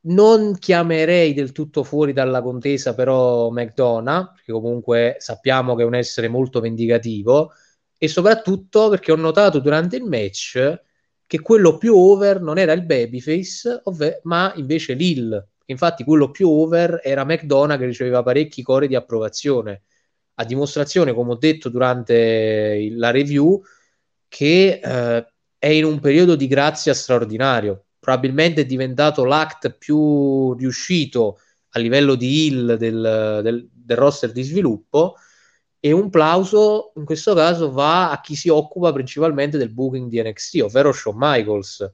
Non chiamerei del tutto fuori dalla contesa però McDonough, perché comunque sappiamo che è un essere molto vendicativo e soprattutto perché ho notato durante il match che quello più over non era il babyface, ovve- ma invece Lil. Infatti quello più over era McDonough che riceveva parecchi core di approvazione, a dimostrazione, come ho detto durante la review, che eh, è in un periodo di grazia straordinario. Probabilmente è diventato l'act più riuscito a livello di heal del, del, del roster di sviluppo e un plauso in questo caso va a chi si occupa principalmente del booking di NXT, ovvero Shawn Michaels,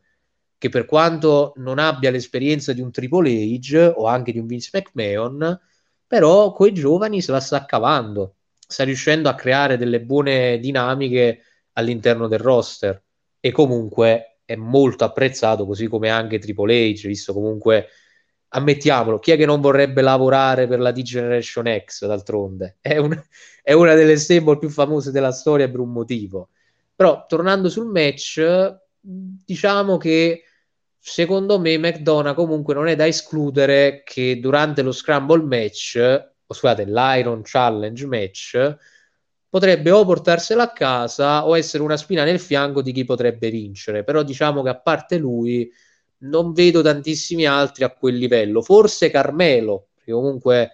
che per quanto non abbia l'esperienza di un Triple H o anche di un Vince McMahon, però coi giovani se la sta cavando, sta riuscendo a creare delle buone dinamiche all'interno del roster. E comunque è molto apprezzato, così come anche Triple H, visto comunque ammettiamolo, chi è che non vorrebbe lavorare per la D-Generation X d'altronde? È, un, (laughs) è una delle stable più famose della storia per un motivo. Però tornando sul match, diciamo che secondo me McDonough comunque non è da escludere che durante lo Scramble match, o scusate, l'Iron Challenge match, potrebbe o portarsela a casa o essere una spina nel fianco di chi potrebbe vincere. Però diciamo che a parte lui non vedo tantissimi altri a quel livello. Forse Carmelo, che comunque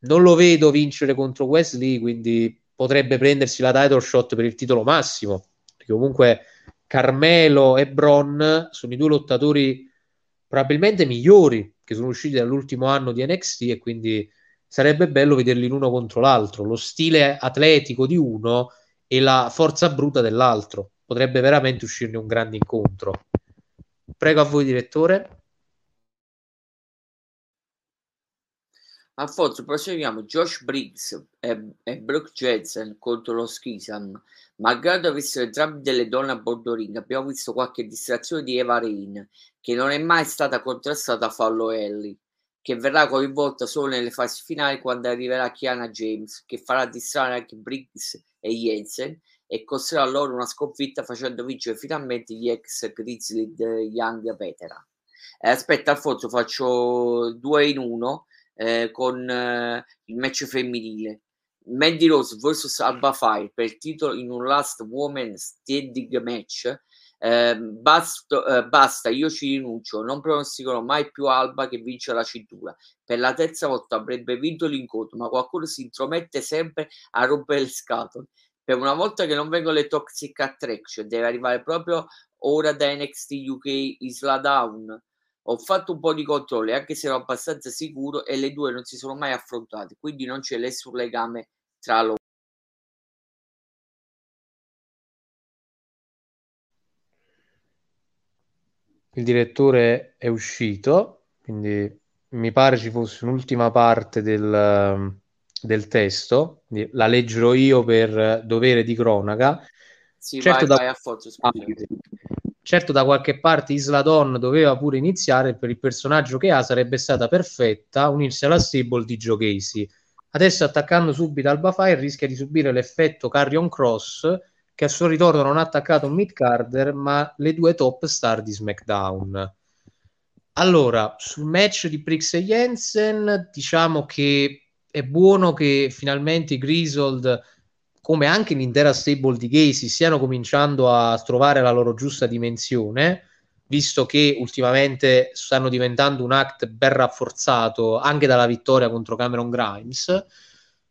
non lo vedo vincere contro Wesley, quindi potrebbe prendersi la title shot per il titolo massimo. Perché comunque Carmelo e Bron sono i due lottatori probabilmente migliori che sono usciti dall'ultimo anno di NXT e quindi sarebbe bello vederli l'uno contro l'altro, lo stile atletico di uno e la forza bruta dell'altro. Potrebbe veramente uscirne un grande incontro. Prego a voi, direttore. Alfonso, proseguiamo. Josh Briggs e, e Brooke Jensen contro lo Schisam. Malgrado avessero entrambi delle donne a bordo ring, abbiamo visto qualche distrazione di Eva Rain, che non è mai stata contrastata a Fallo Ellie, che verrà coinvolta solo nelle fasi finali quando arriverà Kiana James, che farà distrarre anche Briggs e Jensen e costerà loro una sconfitta facendo vincere finalmente gli ex Grizzly Young Veteran. Eh, aspetta Alfonso, faccio due in uno eh, con eh, il match femminile. Mandy Rose vs Alba Fire per il titolo in un Last Woman Standing match. Eh, basta, eh, basta, io ci rinuncio. Non pronosticherò mai più Alba che vince la cintura. Per la terza volta avrebbe vinto l'incontro, ma qualcuno si intromette sempre a rompere le scatole. Per una volta che non vengono le Toxic Attraction, deve arrivare proprio ora da NXT UK Isla Down ho fatto un po' di controlli, anche se ero abbastanza sicuro, e le due non si sono mai affrontate, quindi non c'è nessun legame tra loro. Il direttore è uscito, quindi mi pare ci fosse un'ultima parte del, del testo, la leggerò io per dovere di cronaca. Sì, certo vai, da... vai a Forza, Certo, da qualche parte Isla Dawn doveva pure iniziare, per il personaggio che ha sarebbe stata perfetta unirsi alla stable di Joe Casey. Adesso attaccando subito Alba Fire rischia di subire l'effetto Carrion Cross che a suo ritorno non ha attaccato un mid-carder ma le due top star di SmackDown. Allora, sul match di Brix e Jensen diciamo che è buono che finalmente i Grisold come anche l'intera stable di Casey stiano cominciando a trovare la loro giusta dimensione, visto che ultimamente stanno diventando un act ben rafforzato anche dalla vittoria contro Cameron Grimes.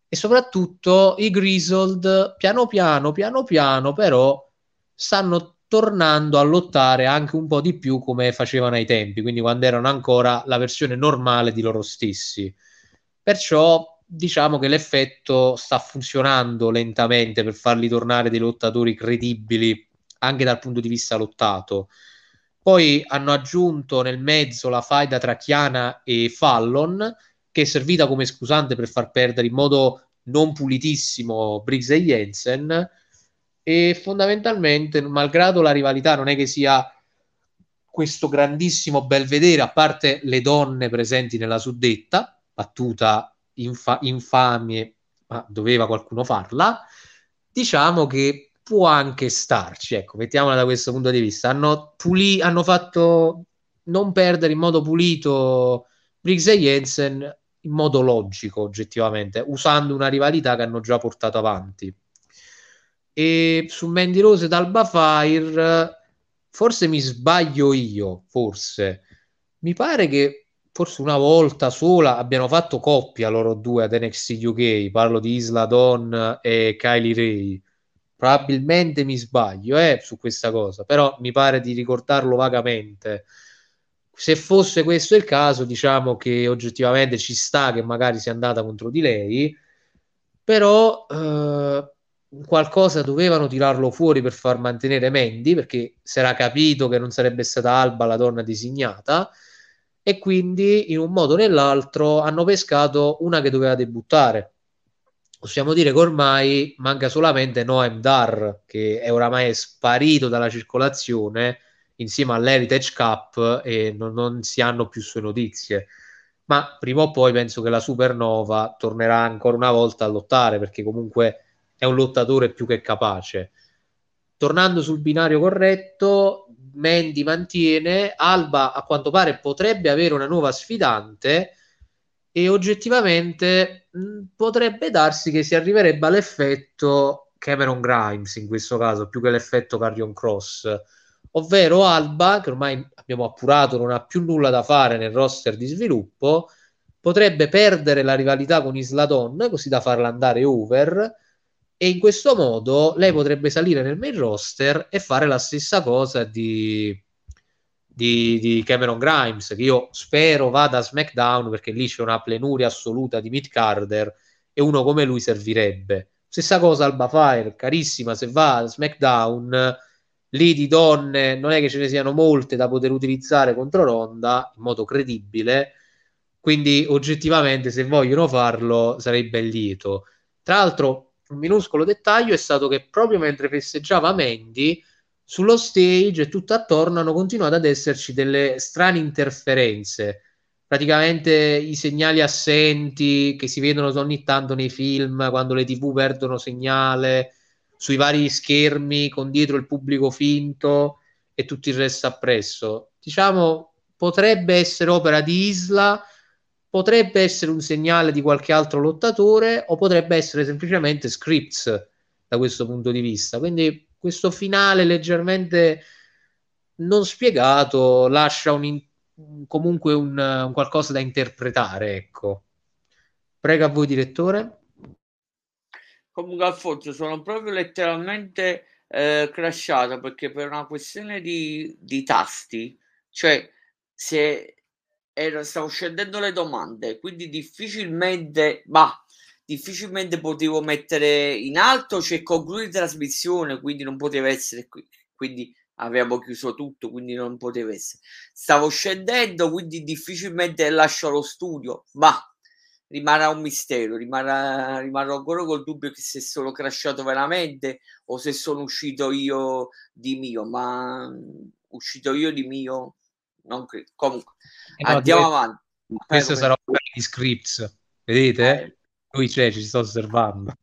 E soprattutto i Grizzled, piano piano, piano piano, però stanno tornando a lottare anche un po' di più come facevano ai tempi, quindi quando erano ancora la versione normale di loro stessi. Perciò diciamo che l'effetto sta funzionando lentamente per farli tornare dei lottatori credibili anche dal punto di vista lottato. Poi hanno aggiunto nel mezzo la faida tra Chiana e Fallon, che è servita come scusante per far perdere in modo non pulitissimo Briggs e Jensen. E fondamentalmente, malgrado la rivalità non è che sia questo grandissimo bel vedere, a parte le donne presenti nella suddetta, battuta infa- infamie, ma doveva qualcuno farla, diciamo che può anche starci, ecco, mettiamola da questo punto di vista. Hanno, puli- hanno fatto non perdere in modo pulito Briggs e Jensen in modo logico, oggettivamente, usando una rivalità che hanno già portato avanti. E su Mandy Rose ed Alba Fire, forse mi sbaglio io, forse. Mi pare che forse una volta sola abbiano fatto coppia loro due ad NXT UK, parlo di Isla Don e Kylie Ray. Probabilmente mi sbaglio eh, su questa cosa, però mi pare di ricordarlo vagamente. Se fosse questo il caso, diciamo che oggettivamente ci sta che magari sia andata contro di lei, però eh, qualcosa dovevano tirarlo fuori per far mantenere Mandy, perché si era capito che non sarebbe stata Alba la donna designata e quindi in un modo o nell'altro hanno pescato una che doveva debuttare. Possiamo dire che ormai manca solamente Noem Dar, che è oramai sparito dalla circolazione insieme all'Heritage Cup e non, non si hanno più sue notizie. Ma prima o poi penso che la Supernova tornerà ancora una volta a lottare perché comunque è un lottatore più che capace. Tornando sul binario corretto, Mandy mantiene, Alba a quanto pare potrebbe avere una nuova sfidante e oggettivamente mh, potrebbe darsi che si arriverebbe all'effetto Cameron Grimes in questo caso, più che l'effetto Carrion Cross, ovvero Alba, che ormai abbiamo appurato non ha più nulla da fare nel roster di sviluppo, potrebbe perdere la rivalità con Isladon, così da farla andare over, e in questo modo lei potrebbe salire nel main roster e fare la stessa cosa di, di, di, Cameron Grimes, che io spero vada a SmackDown perché lì c'è una plenuria assoluta di Meat Carter e uno come lui servirebbe. Stessa cosa Alba Fire, carissima, se va a SmackDown, lì di donne non è che ce ne siano molte da poter utilizzare contro Ronda in modo credibile, quindi oggettivamente se vogliono farlo sarei ben lieto. Tra l'altro un minuscolo dettaglio è stato che proprio mentre festeggiava Mandy sullo stage e tutto attorno hanno continuato ad esserci delle strane interferenze. Praticamente i segnali assenti che si vedono ogni tanto nei film quando le tv perdono segnale sui vari schermi con dietro il pubblico finto e tutto il resto appresso. Diciamo, potrebbe essere opera di Isla, potrebbe essere un segnale di qualche altro lottatore o potrebbe essere semplicemente scripts da questo punto di vista. Quindi questo finale leggermente non spiegato lascia un in, comunque un, un, qualcosa da interpretare, ecco. Prego a voi, direttore. Comunque, Alfonso, sono proprio letteralmente eh, crashato perché per una questione di, di tasti, cioè se era, stavo scendendo le domande, quindi difficilmente, bah, difficilmente potevo mettere in alto, cioè concludere trasmissione, quindi non poteva essere qui. Quindi avevamo chiuso tutto, quindi non poteva essere. Stavo scendendo, quindi difficilmente lascio lo studio, ma rimarrà un mistero, rimarrà, rimarrò ancora col dubbio che se sono crashato veramente o se sono uscito io di mio, ma uscito io di mio, non credo. Comunque, eh no, andiamo avanti. Questo sarà un di scripts, vedete? Eh lui c'è, ci sto osservando.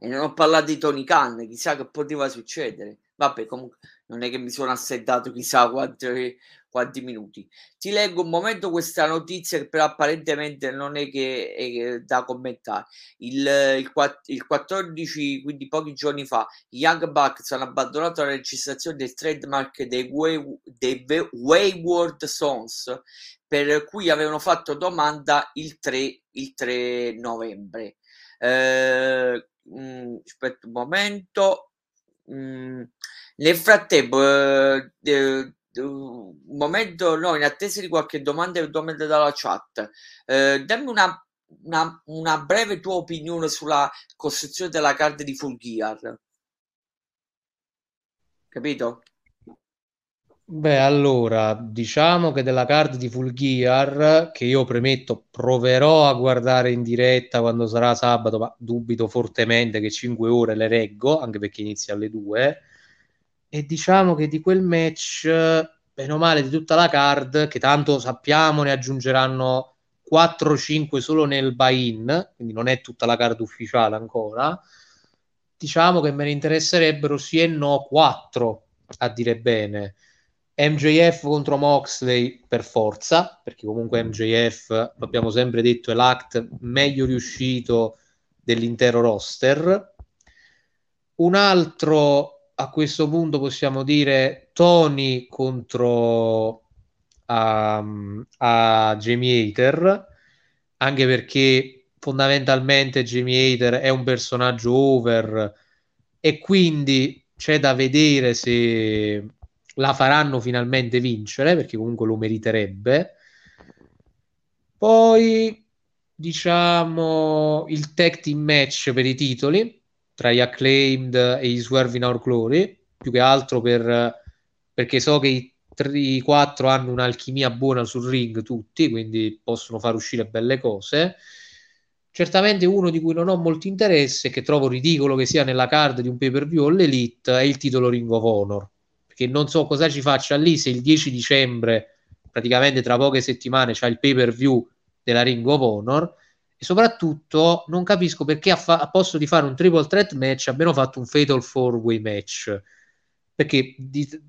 E non ho parlato di Tony Khan, chissà che poteva succedere. Vabbè, comunque non è che mi sono assentato chissà quanti, quanti minuti. Ti leggo un momento questa notizia che però apparentemente non è che è da commentare. Il, il, il 14, quindi pochi giorni fa, i Young Bucks hanno abbandonato la registrazione del trademark dei, Way, dei Wayward Sons per cui avevano fatto domanda il 3, il 3 novembre. Eh, mm, aspetta un momento. Mm, nel frattempo, eh, eh, un momento, no, in attesa di qualche domanda e domanda dalla chat, eh, dammi una, una, una, breve tua opinione sulla costruzione della card di Full Gear. Capito? Beh, allora, diciamo che della card di Full Gear, che io premetto, proverò a guardare in diretta quando sarà sabato, ma dubito fortemente che 5 ore le reggo, anche perché inizia alle 2. E diciamo che di quel match, bene o male, di tutta la card, che tanto sappiamo ne aggiungeranno 4-5 solo nel buy-in, quindi non è tutta la card ufficiale ancora, diciamo che me ne interesserebbero sì e no 4, a dire bene MJF contro Moxley per forza, perché comunque MJF, abbiamo sempre detto, è l'act meglio riuscito dell'intero roster. Un altro, a questo punto possiamo dire, Tony contro um, a Jamie Hater, anche perché fondamentalmente Jamie Hater è un personaggio over e quindi c'è da vedere se la faranno finalmente vincere perché comunque lo meriterebbe. Poi diciamo il tag team match per i titoli tra gli acclaimed e gli Swerve in Our Glory, più che altro per, perché so che i, i quattro hanno un'alchimia buona sul ring tutti, quindi possono far uscire belle cose. Certamente uno di cui non ho molto interesse che trovo ridicolo che sia nella card di un pay per view all'Elite è il titolo Ring of Honor che non so cosa ci faccia lì se il 10 dicembre, praticamente tra poche settimane, c'è il pay per view della Ring of Honor. E soprattutto non capisco perché a, fa- a posto di fare un triple threat match abbiano fatto un fatal four way match. Perché, di-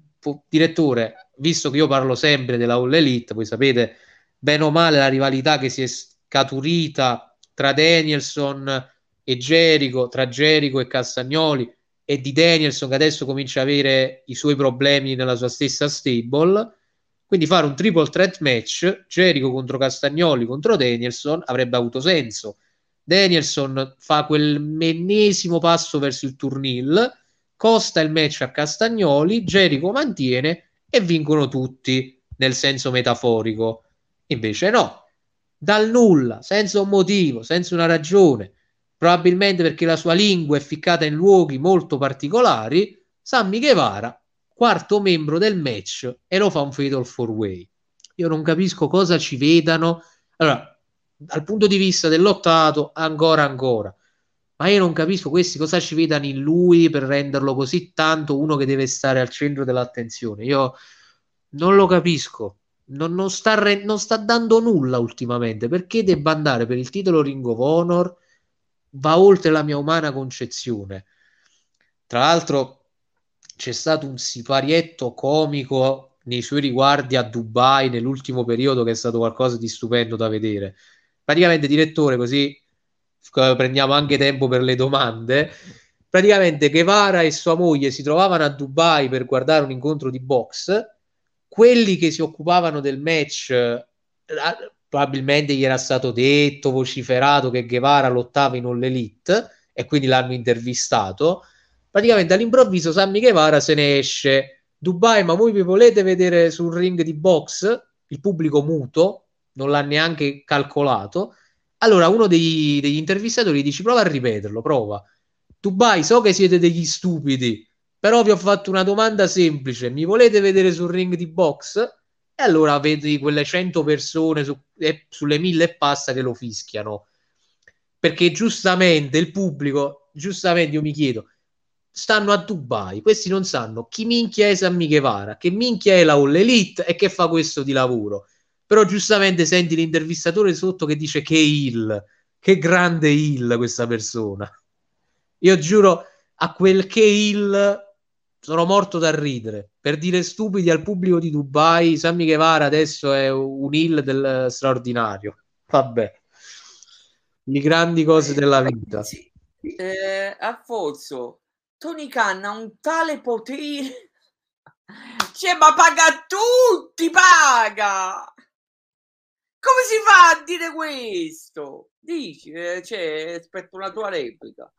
direttore, visto che io parlo sempre della All Elite, voi sapete bene o male la rivalità che si è scaturita tra Danielson e Jericho, tra Jericho e Castagnoli, e di Danielson che adesso comincia a avere i suoi problemi nella sua stessa stable. Quindi fare un triple threat match, Jericho contro Castagnoli contro Danielson, avrebbe avuto senso. Danielson fa quel ennesimo passo verso il turnil, costa il match a Castagnoli, Jericho mantiene e vincono tutti nel senso metaforico. Invece no, dal nulla, senza un motivo, senza una ragione, probabilmente perché la sua lingua è ficcata in luoghi molto particolari, Sammy Guevara, quarto membro del match, e lo fa un fatal four way. Io non capisco cosa ci vedano. Allora, dal punto di vista del lottato, ancora ancora. Ma io non capisco questi cosa ci vedano in lui per renderlo così tanto uno che deve stare al centro dell'attenzione. Io non lo capisco. Non, non, sta re- non sta dando nulla ultimamente. Perché debba andare per il titolo Ring of Honor? Va oltre la mia umana concezione. Tra l'altro, c'è stato un siparietto comico nei suoi riguardi a Dubai nell'ultimo periodo che è stato qualcosa di stupendo da vedere. Praticamente direttore così prendiamo anche tempo per le domande. Praticamente Guevara e sua moglie si trovavano a Dubai per guardare un incontro di box. Quelli che si occupavano del match eh, probabilmente gli era stato detto vociferato che Guevara lottava in All Elite e quindi l'hanno intervistato praticamente all'improvviso Sammy Guevara se ne esce Dubai ma voi vi volete vedere sul ring di box il pubblico muto non l'ha neanche calcolato. Allora uno degli, degli intervistatori dice prova a ripeterlo, prova. Dubai, so che siete degli stupidi, però vi ho fatto una domanda semplice, mi volete vedere sul ring di box? E allora vedi quelle 100 persone su, eh, sulle mille e passa che lo fischiano. Perché giustamente il pubblico, giustamente io mi chiedo, stanno a Dubai, questi non sanno chi minchia è Sammy Guevara, che minchia è la All Elite e che fa questo di lavoro però giustamente senti l'intervistatore sotto che dice che Hill, che grande Hill questa persona. Io giuro, a quel che Hill sono morto da ridere. Per dire stupidi al pubblico di Dubai, Sammy Guevara adesso è un Hill del straordinario. Vabbè. Le grandi cose della vita. Eh, Alfonso, Tony Khan ha un tale potere. Cioè, ma paga tutti, paga! Come si fa a dire questo? Dici, eh, cioè, aspetto una tua replica.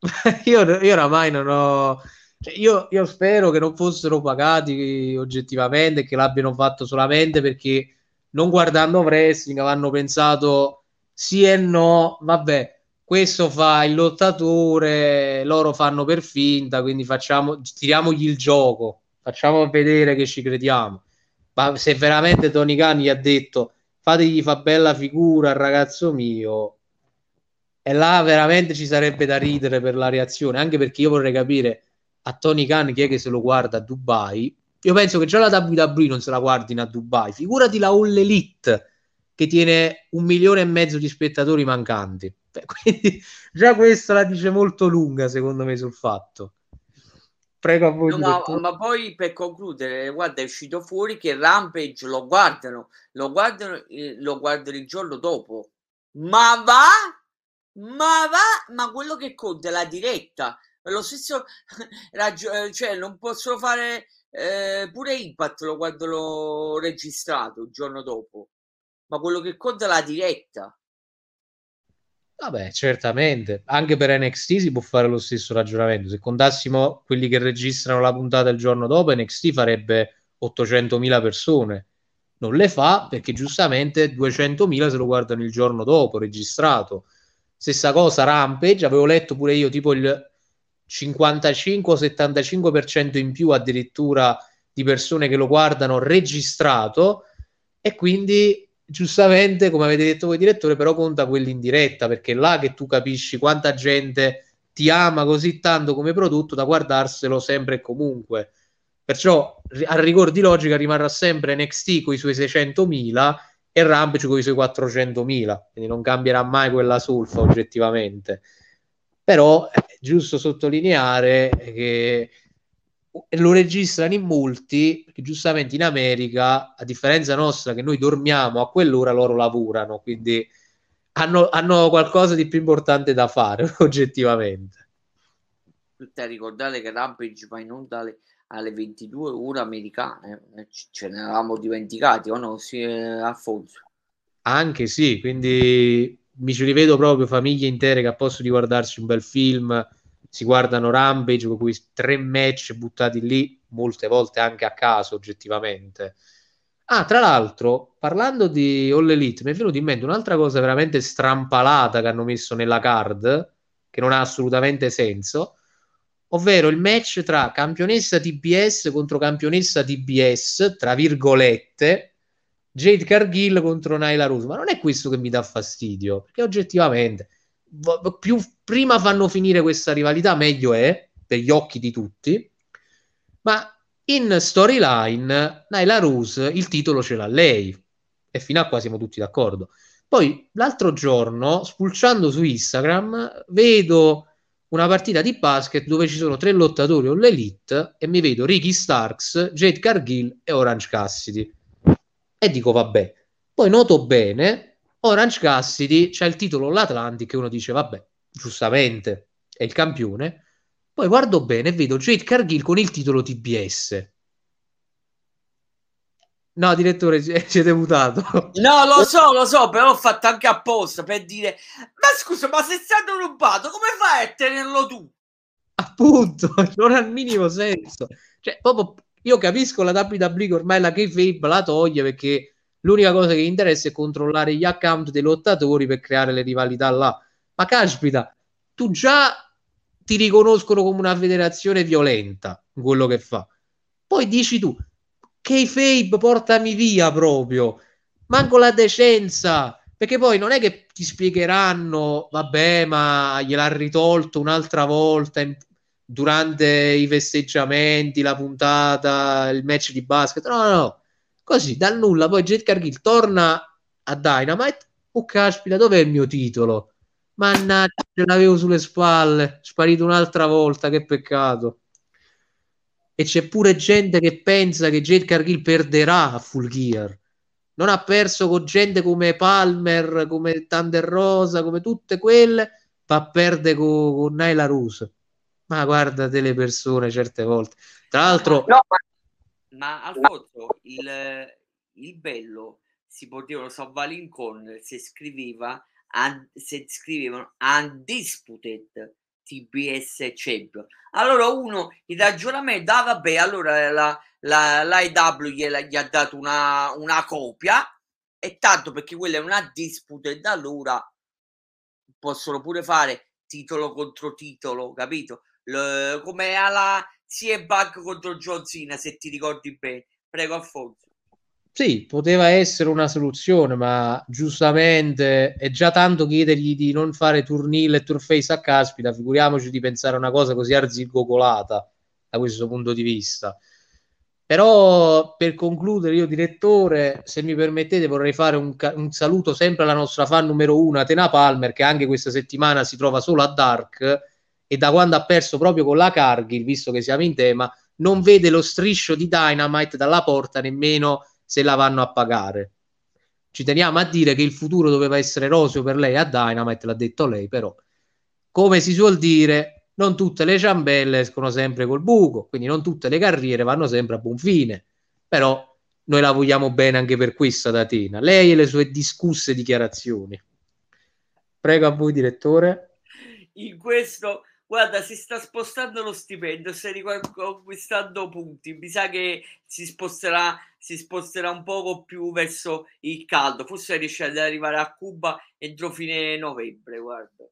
(laughs) io, io oramai non ho... Cioè, io, io, spero che non fossero pagati oggettivamente, che l'abbiano fatto solamente perché non guardando wrestling avranno pensato sì e no, vabbè, questo fa il lottatore, loro fanno per finta, quindi facciamo, tiriamogli il gioco, facciamo vedere che ci crediamo. Ma se veramente Tony Khan gli ha detto fategli fa bella figura al ragazzo mio e là veramente ci sarebbe da ridere per la reazione anche perché io vorrei capire a Tony Khan chi è che se lo guarda a Dubai. Io penso che già la WWE non se la guardino a Dubai. Figurati la All Elite che tiene un milione e mezzo di spettatori mancanti (laughs) quindi già questa la dice molto lunga secondo me sul fatto Prego a voi. No, ma, ma, poi per concludere, guarda, è uscito fuori che Rampage lo guardano, lo guardano, eh, lo guardano il giorno dopo. Ma va? Ma va? Ma quello che conta è la diretta. Lo stesso, (laughs) ragio- eh, cioè non possono fare eh, pure Impact lo guardano registrato il giorno dopo. Ma quello che conta è la diretta. Vabbè, certamente, anche per NXT si può fare lo stesso ragionamento. Se contassimo quelli che registrano la puntata il giorno dopo, NXT farebbe 800.000 persone. Non le fa perché giustamente 200.000 se lo guardano il giorno dopo, registrato. Stessa cosa Rampage, avevo letto pure io tipo il 55-75% in più addirittura di persone che lo guardano registrato e quindi giustamente, come avete detto voi direttore, però conta quelli in diretta, perché è là che tu capisci quanta gente ti ama così tanto come prodotto da guardarselo sempre e comunque. Perciò a rigor di logica rimarrà sempre NXT con i suoi 600.000 e Rampage con i suoi 400.000, quindi non cambierà mai quella solfa oggettivamente. Però è giusto sottolineare che lo registrano in molti, perché giustamente in America, a differenza nostra, che noi dormiamo a quell'ora, loro lavorano, quindi hanno, hanno qualcosa di più importante da fare, (laughs) oggettivamente. A ricordare che Rampage va in onda alle, alle 22 ore americane, eh, ce ne eravamo dimenticati, o no, sì, eh, Alfonso? Anche sì, quindi mi ci rivedo proprio famiglie intere che a posto di guardarsi un bel film si guardano Rampage con quei tre match buttati lì, molte volte anche a caso oggettivamente. Ah, tra l'altro, parlando di All Elite, mi è venuto in mente un'altra cosa veramente strampalata che hanno messo nella card, che non ha assolutamente senso, ovvero il match tra campionessa TBS contro campionessa TBS, tra virgolette, Jade Cargill contro Naila Rose. Ma non è questo che mi dà fastidio, perché oggettivamente più prima fanno finire questa rivalità, meglio è per gli occhi di tutti. Ma in storyline, Naila Rose il titolo ce l'ha lei, e fino a qua siamo tutti d'accordo. Poi l'altro giorno, spulciando su Instagram, vedo una partita di basket dove ci sono tre lottatori all'elite e mi vedo Ricky Starks, Jade Cargill e Orange Cassidy. E dico vabbè. Poi noto bene, Orange Cassidy c'ha il titolo l'Atlantic e uno dice vabbè, giustamente è il campione. Poi guardo bene e vedo Jade Cargill con il titolo TBS. No, direttore, (laughs) siete mutato. No, lo so, lo so, però ho fatto anche apposta per dire, ma scusa, ma se è stato rubato, come fai a tenerlo tu? Appunto, (laughs) non ha il minimo senso. Cioè, proprio, io capisco la WWE ormai la kayfabe la toglie perché l'unica cosa che interessa è controllare gli account dei lottatori per creare le rivalità là. Ma caspita, tu già ti riconoscono come una federazione violenta in quello che fa. Poi dici tu, K-Fabe portami via proprio, manco la decenza, perché poi non è che ti spiegheranno, vabbè, ma gliel'ha ritolto un'altra volta in, durante i festeggiamenti, la puntata, il match di basket, no, no, no. Così dal nulla, poi Jet Cargill torna a Dynamite, oh caspita, dov'è il mio titolo? Mannaggia, ce l'avevo sulle spalle, sparito un'altra volta, che peccato e c'è pure gente che pensa che Jade Cargill perderà a Full Gear. Non ha perso con gente come Palmer, come Thunder Rosa, come tutte quelle, ma perde con, con Naila Ruse. Ma guarda delle persone certe volte. Tra l'altro... No, ma, ma Alfonso, il, il bello si potevano salvare in con se scriveva se scrivevano undisputed TBS Champion. Allora uno il ragionamento, ah vabbè, allora la, la, l'AEW gliela, gli ha dato una, una copia e tanto perché quella è una disputa e da allora possono pure fare titolo contro titolo, capito? L- come alla CE Bug contro John Cena, se ti ricordi bene. Prego Alfonso. Sì, poteva essere una soluzione, ma giustamente è già tanto chiedergli di non fare turnil e turface a caspita, figuriamoci di pensare a una cosa così arzigogolata da questo punto di vista. Però per concludere, io direttore, se mi permettete, vorrei fare un, un saluto sempre alla nostra fan numero uno, Atena Palmer, che anche questa settimana si trova solo a Dark e da quando ha perso proprio con la Cargill, visto che siamo in tema, non vede lo striscio di Dynamite dalla porta nemmeno se la vanno a pagare. Ci teniamo a dire che il futuro doveva essere roseo per lei a Dynamite, l'ha detto lei, però come si suol dire, non tutte le ciambelle escono sempre col buco, quindi non tutte le carriere vanno sempre a buon fine. Però noi la vogliamo bene anche per questo ad Atena. Lei e le sue discusse dichiarazioni. Prego a voi, direttore. In questo guarda, si sta spostando lo stipendio, stai conquistando punti. Mi sa che si sposterà, si sposterà un poco più verso il caldo. Forse riesce ad arrivare a Cuba entro fine novembre. Guarda,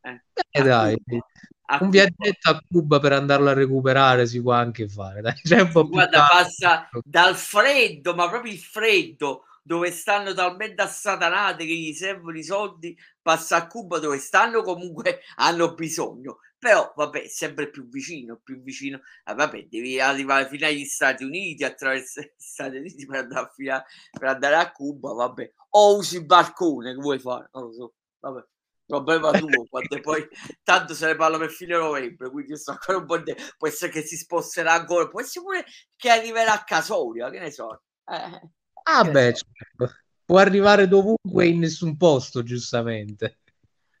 eh, eh dai. Cuba. un Cuba. viaggetto a Cuba per andarlo a recuperare si può anche fare. Dai. C'è un po guarda, passa dal freddo, ma proprio il freddo dove stanno talmente assatanate che gli servono i soldi, passa a Cuba dove stanno comunque (laughs) hanno bisogno però vabbè sempre più vicino più vicino ah, vabbè devi arrivare fino agli Stati Uniti attraverso gli Stati Uniti per andare, a, per andare a Cuba vabbè. O usi il barcone che vuoi fare? Non lo so. Vabbè problema (laughs) tuo quando poi tanto se ne parla per fine novembre quindi io sto ancora un po' di può essere che si sposterà ancora può essere pure che arriverà a Casoria che ne so. Eh, ah beh so. certo. può arrivare dovunque in nessun posto giustamente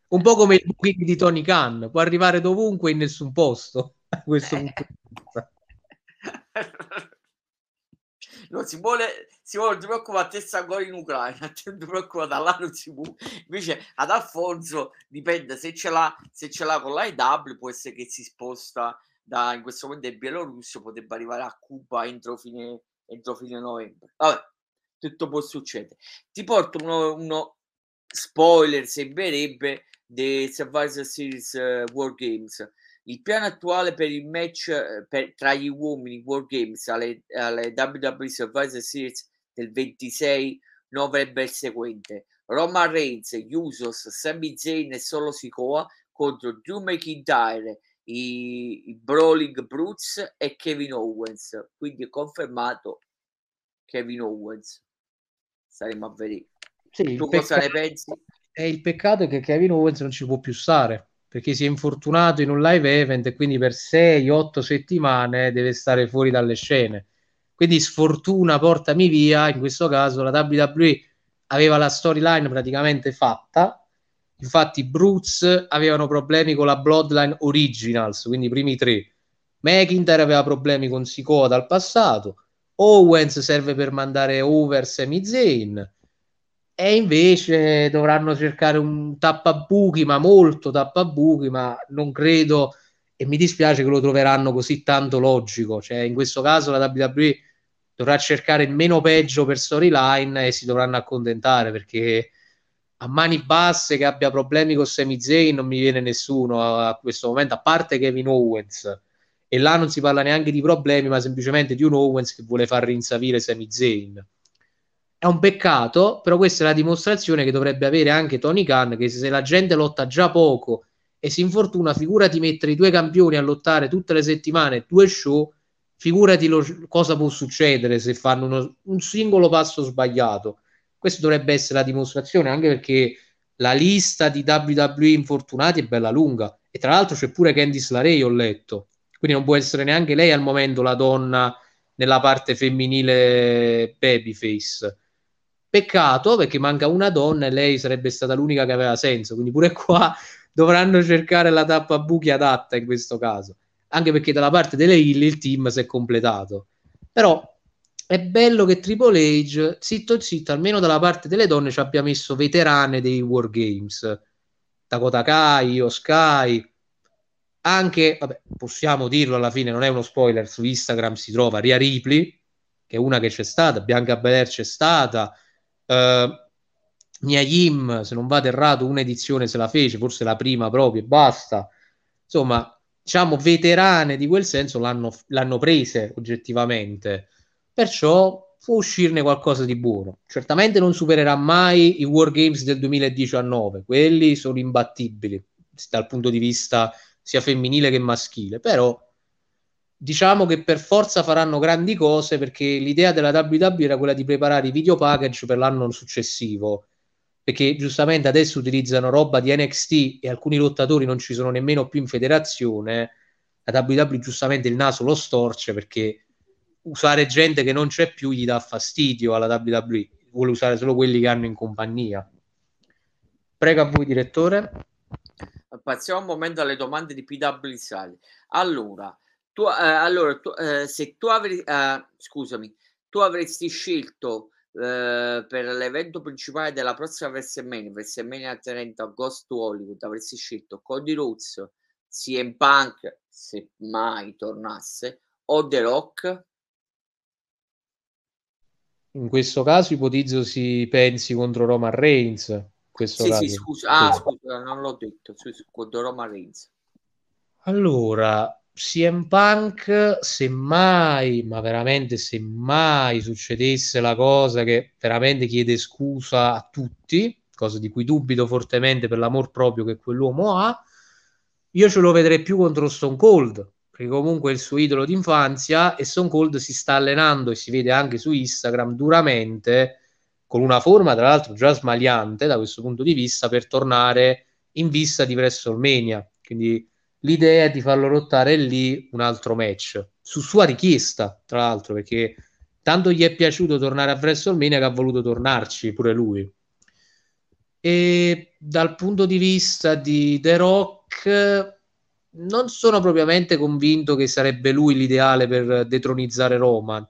un po' come il booking di Tony Khan, può arrivare dovunque in nessun posto. (laughs) A questo punto (laughs) non si vuole, Simone, non ti preoccupare, te sta ancora in Ucraina, (laughs) non ti preoccupare, da là non si può. Invece ad Alfonso dipende se ce l'ha, se ce l'ha con l'AEW, può essere che si sposta da in questo momento è Bielorussia, potrebbe arrivare a Cuba entro fine, entro fine novembre. Vabbè, tutto può succedere. Ti porto uno, uno spoiler, sembrerebbe, dei Survivor Series uh, War Games. Il piano attuale per il match uh, per, tra gli uomini War Games alle, alle WWE Survivor Series del 26 novembre il seguente. Roman Reigns, Usos, Sami Zayn e Solo Sikoa contro Drew McIntyre, i, i Brawling Brutes e Kevin Owens. Quindi è confermato Kevin Owens. Saremo a vedere. Sì, tu cosa ne pensi? È il peccato è che Kevin Owens non ci può più stare perché si è infortunato in un live event e quindi per 6-8 settimane deve stare fuori dalle scene. Quindi sfortuna portami via, in questo caso la WWE aveva la storyline praticamente fatta, infatti Brutes avevano problemi con la Bloodline Originals, quindi i primi tre. McIntyre aveva problemi con Sikoa dal passato, Owens serve per mandare over Sami Zayn e invece dovranno cercare un tappabuchi, ma molto tappabuchi, ma non credo e mi dispiace che lo troveranno così tanto logico, cioè in questo caso la WWE dovrà cercare il meno peggio per storyline e si dovranno accontentare perché a mani basse che abbia problemi con Sami Zayn non mi viene nessuno a, a, questo momento, a parte Kevin Owens. E là non si parla neanche di problemi, ma semplicemente di un Owens che vuole far rinsavire Sami Zayn. È un peccato, però questa è la dimostrazione che dovrebbe avere anche Tony Khan, che se la gente lotta già poco e si infortuna, figurati mettere i due campioni a lottare tutte le settimane, due show, figurati lo, cosa può succedere se fanno uno, un singolo passo sbagliato. Questa dovrebbe essere la dimostrazione, anche perché la lista di WWE infortunati è bella lunga. E tra l'altro c'è pure Candice LaRey, ho letto. Quindi non può essere neanche lei al momento la donna nella parte femminile babyface. Peccato perché manca una donna e lei sarebbe stata l'unica che aveva senso. Quindi pure qua (laughs) dovranno cercare la tappa buchi adatta in questo caso anche perché dalla parte delle Hill il team si è completato. Però è bello che Triple H, zitto zitto, almeno dalla parte delle donne ci abbia messo veterane dei War Games. Dakota Kai, Sky, anche, vabbè, possiamo dirlo alla fine, non è uno spoiler, su Instagram si trova Ria Ripley, che è una che c'è stata, Bianca Belair c'è stata, Mia Yim, se non vado errato, un'edizione se la fece, forse la prima proprio e basta. Insomma, diciamo, veterane di quel senso l'hanno, l'hanno prese oggettivamente. Perciò può uscirne qualcosa di buono. Certamente non supererà mai i War Games del 2019, quelli sono imbattibili dal punto di vista sia femminile che maschile, però diciamo che per forza faranno grandi cose perché l'idea della WWE era quella di preparare i video package per l'anno successivo perché giustamente adesso utilizzano roba di NXT e alcuni lottatori non ci sono nemmeno più in federazione, la WWE giustamente il naso lo storce perché usare gente che non c'è più gli dà fastidio alla WWE, vuole usare solo quelli che hanno in compagnia. Prego a voi, direttore. Passiamo un momento alle domande di PW Sali. Allora, tu, eh, allora tu, eh, se tu avresti, eh, scusami, tu avresti scelto eh, per l'evento principale della prossima WrestleMania, WrestleMania 30 Ghost to Hollywood, avresti scelto Cody Rhodes, CM Punk, se mai tornasse, o The Rock? In questo caso ipotizzo si pensi contro Roman Reigns. Questo sì, caso. sì, scusa, ah, scusa, non l'ho detto, contro Roman Reigns. Allora, CM Punk, se mai, ma veramente se mai succedesse la cosa che veramente chiede scusa a tutti, cosa di cui dubito fortemente per l'amor proprio che quell'uomo ha, io ce lo vedrei più contro Stone Cold, perché comunque è il suo idolo d'infanzia e Stone Cold si sta allenando e si vede anche su Instagram duramente, con una forma tra l'altro già smaliante da questo punto di vista, per tornare in vista di WrestleMania. Quindi l'idea è di farlo lottare lì un altro match su sua richiesta, tra l'altro, perché tanto gli è piaciuto tornare a WrestleMania che ha voluto tornarci pure lui. E dal punto di vista di The Rock, non sono propriamente convinto che sarebbe lui l'ideale per detronizzare Roman,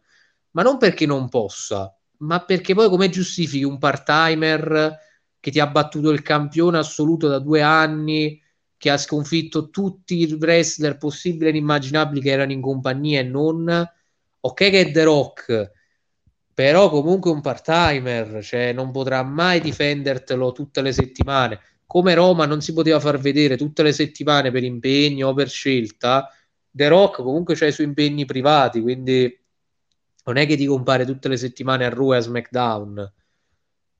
ma non perché non possa, ma perché poi come giustifichi un part-timer che ti ha battuto il campione assoluto da due anni, che ha sconfitto tutti i wrestler possibili e inimmaginabili che erano in compagnia e non? Ok che è The Rock, però comunque un part-timer, cioè non potrà mai difendertelo tutte le settimane. Come Roma non si poteva far vedere tutte le settimane per impegno o per scelta, The Rock comunque c'ha i suoi impegni privati, quindi non è che ti compare tutte le settimane a Raw a SmackDown.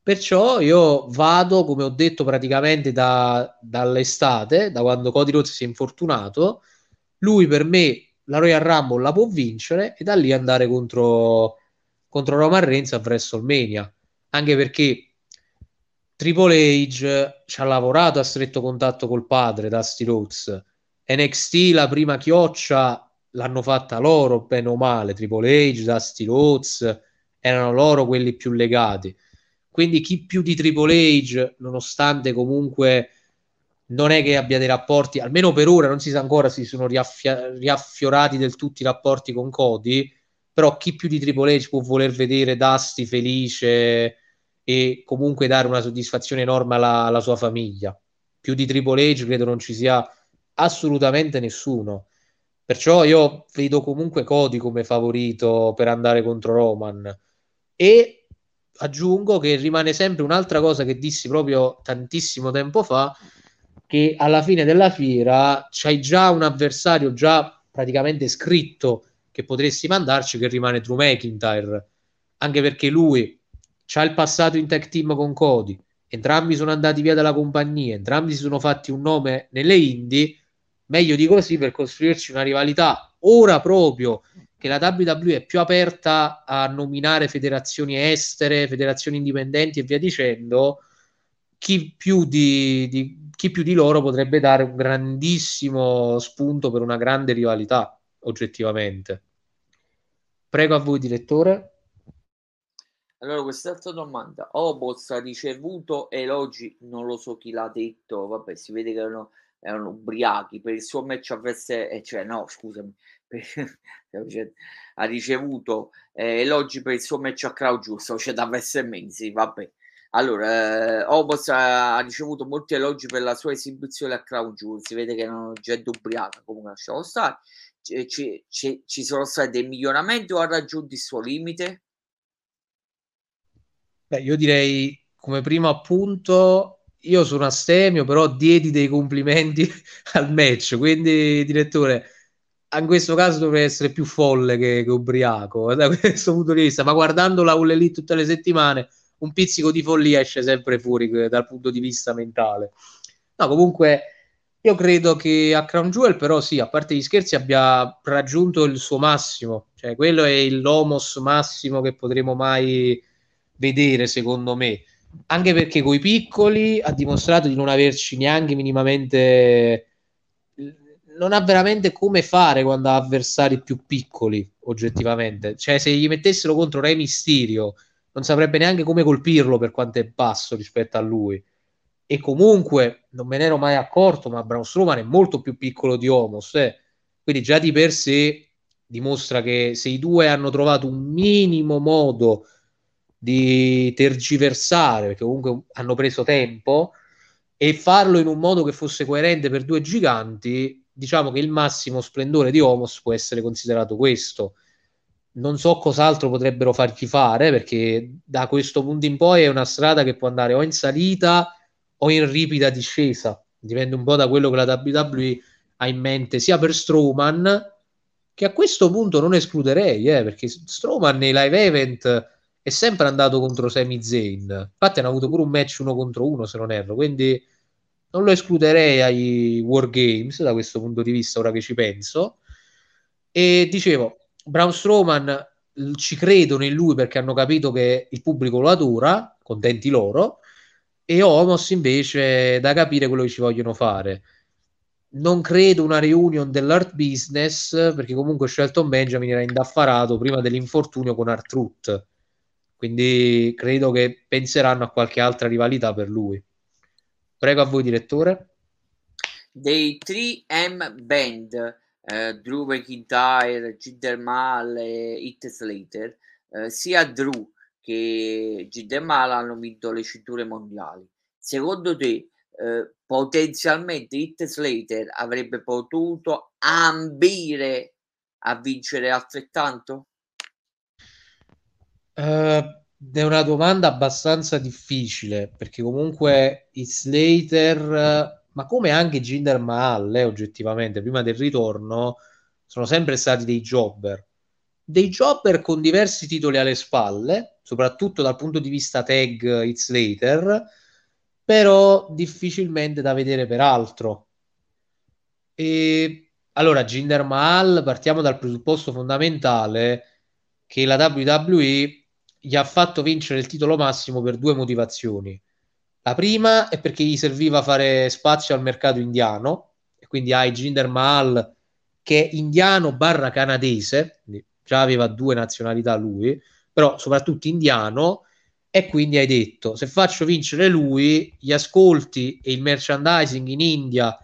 Perciò io vado, come ho detto, praticamente da, dall'estate, da quando Cody Rhodes si è infortunato. Lui per me la Royal Rumble la può vincere e da lì andare contro, contro Roman Reigns a WrestleMania. Anche perché Triple H ci ha lavorato a stretto contatto col padre, Dusty Rhodes. NXT, la prima chioccia, l'hanno fatta loro, bene o male. Triple H, Dusty Rhodes, erano loro quelli più legati. Quindi chi più di Triple H, nonostante comunque non è che abbia dei rapporti, almeno per ora non si sa ancora se si sono riaffia- riaffiorati del tutto i rapporti con Cody, però chi più di Triple H può voler vedere Dusty felice e comunque dare una soddisfazione enorme alla, alla sua famiglia. Più di Triple H credo non ci sia assolutamente nessuno. Perciò io vedo comunque Cody come favorito per andare contro Roman. E aggiungo che rimane sempre un'altra cosa che dissi proprio tantissimo tempo fa, che alla fine della fiera c'hai già un avversario già praticamente scritto che potresti mandarci che rimane Drew McIntyre, anche perché lui ha il passato in tag team con Cody, entrambi sono andati via dalla compagnia, entrambi si sono fatti un nome nelle indie, meglio di così per costruirci una rivalità. Ora proprio che la WWE è più aperta a nominare federazioni estere, federazioni indipendenti e via dicendo, chi più di, di, chi più di loro potrebbe dare un grandissimo spunto per una grande rivalità, oggettivamente. Prego a voi, direttore. Allora, quest'altra domanda. Obos ha ricevuto elogi, non lo so chi l'ha detto, vabbè, si vede che erano, erano ubriachi per il suo match a eh, cioè no, scusami, (laughs) ha ricevuto eh, elogi per il suo match a Crow Giusto, cioè da WrestleMania, vabbè. Allora, eh, Obos ha, ricevuto molti elogi per la sua esibizione a Crown Jewel, si vede che non è gente ubriaca, comunque lasciamo stare. C- c- ci sono stati dei miglioramenti o ha raggiunto il suo limite? Beh, io direi come primo appunto, io sono astemio, però diedi dei complimenti (laughs) al match, quindi direttore, in questo caso dovrei essere più folle che, che ubriaco (laughs) da questo punto di vista, ma guardando la All Elite tutte le settimane, un pizzico di follia esce sempre fuori dal punto di vista mentale. No, comunque io credo che a Crown Jewel però sì, a parte gli scherzi abbia raggiunto il suo massimo, cioè quello è l'homos massimo che potremo mai vedere secondo me, anche perché coi piccoli ha dimostrato di non averci neanche minimamente non ha veramente come fare quando ha avversari più piccoli, oggettivamente. Cioè, se gli mettessero contro Re Mysterio, non saprebbe neanche come colpirlo per quanto è basso rispetto a lui. E comunque, non me ne ero mai accorto, ma Braun Strowman è molto più piccolo di Homos. Eh. Quindi già di per sé dimostra che se i due hanno trovato un minimo modo di tergiversare, perché comunque hanno preso tempo, e farlo in un modo che fosse coerente per due giganti, diciamo che il massimo splendore di Homos può essere considerato questo. Non so cos'altro potrebbero fargli fare, perché da questo punto in poi è una strada che può andare o in salita o in ripida discesa. Dipende un po' da quello che la WWE ha in mente, sia per Strowman, che a questo punto non escluderei, eh, perché Strowman nei live event è sempre andato contro Sami Zayn. Infatti hanno avuto pure un match uno contro uno, se non erro, quindi non lo escluderei ai Wargames da questo punto di vista, ora che ci penso. E dicevo, Braun Strowman ci credono in lui perché hanno capito che il pubblico lo adora, contenti loro, e Homos invece da capire quello che ci vogliono fare. Non credo una reunion dell'art business perché comunque Shelton Benjamin era indaffarato prima dell'infortunio con Art Truth, quindi credo che penseranno a qualche altra rivalità per lui. Prego a voi, direttore. Dei 3M Band, eh, Drew McIntyre, Jinder Mahal e Hit Slater, eh, sia Drew che Jinder Mahal hanno vinto le cinture mondiali. Secondo te, eh, potenzialmente Hit Slater avrebbe potuto ambire a vincere altrettanto? Uh, è una domanda abbastanza difficile perché comunque Slater, ma come anche Jinder Mahal, eh, oggettivamente, prima del ritorno, sono sempre stati dei jobber. Dei jobber con diversi titoli alle spalle, soprattutto dal punto di vista tag Hit Slater, però difficilmente da vedere per altro. E allora, Jinder Mahal, partiamo dal presupposto fondamentale che la WWE gli ha fatto vincere il titolo massimo per due motivazioni. La prima è perché gli serviva fare spazio al mercato indiano, e quindi hai Jinder Mahal che è indiano barra canadese, già aveva due nazionalità lui, però soprattutto indiano, e quindi hai detto, se faccio vincere lui, gli ascolti e il merchandising in India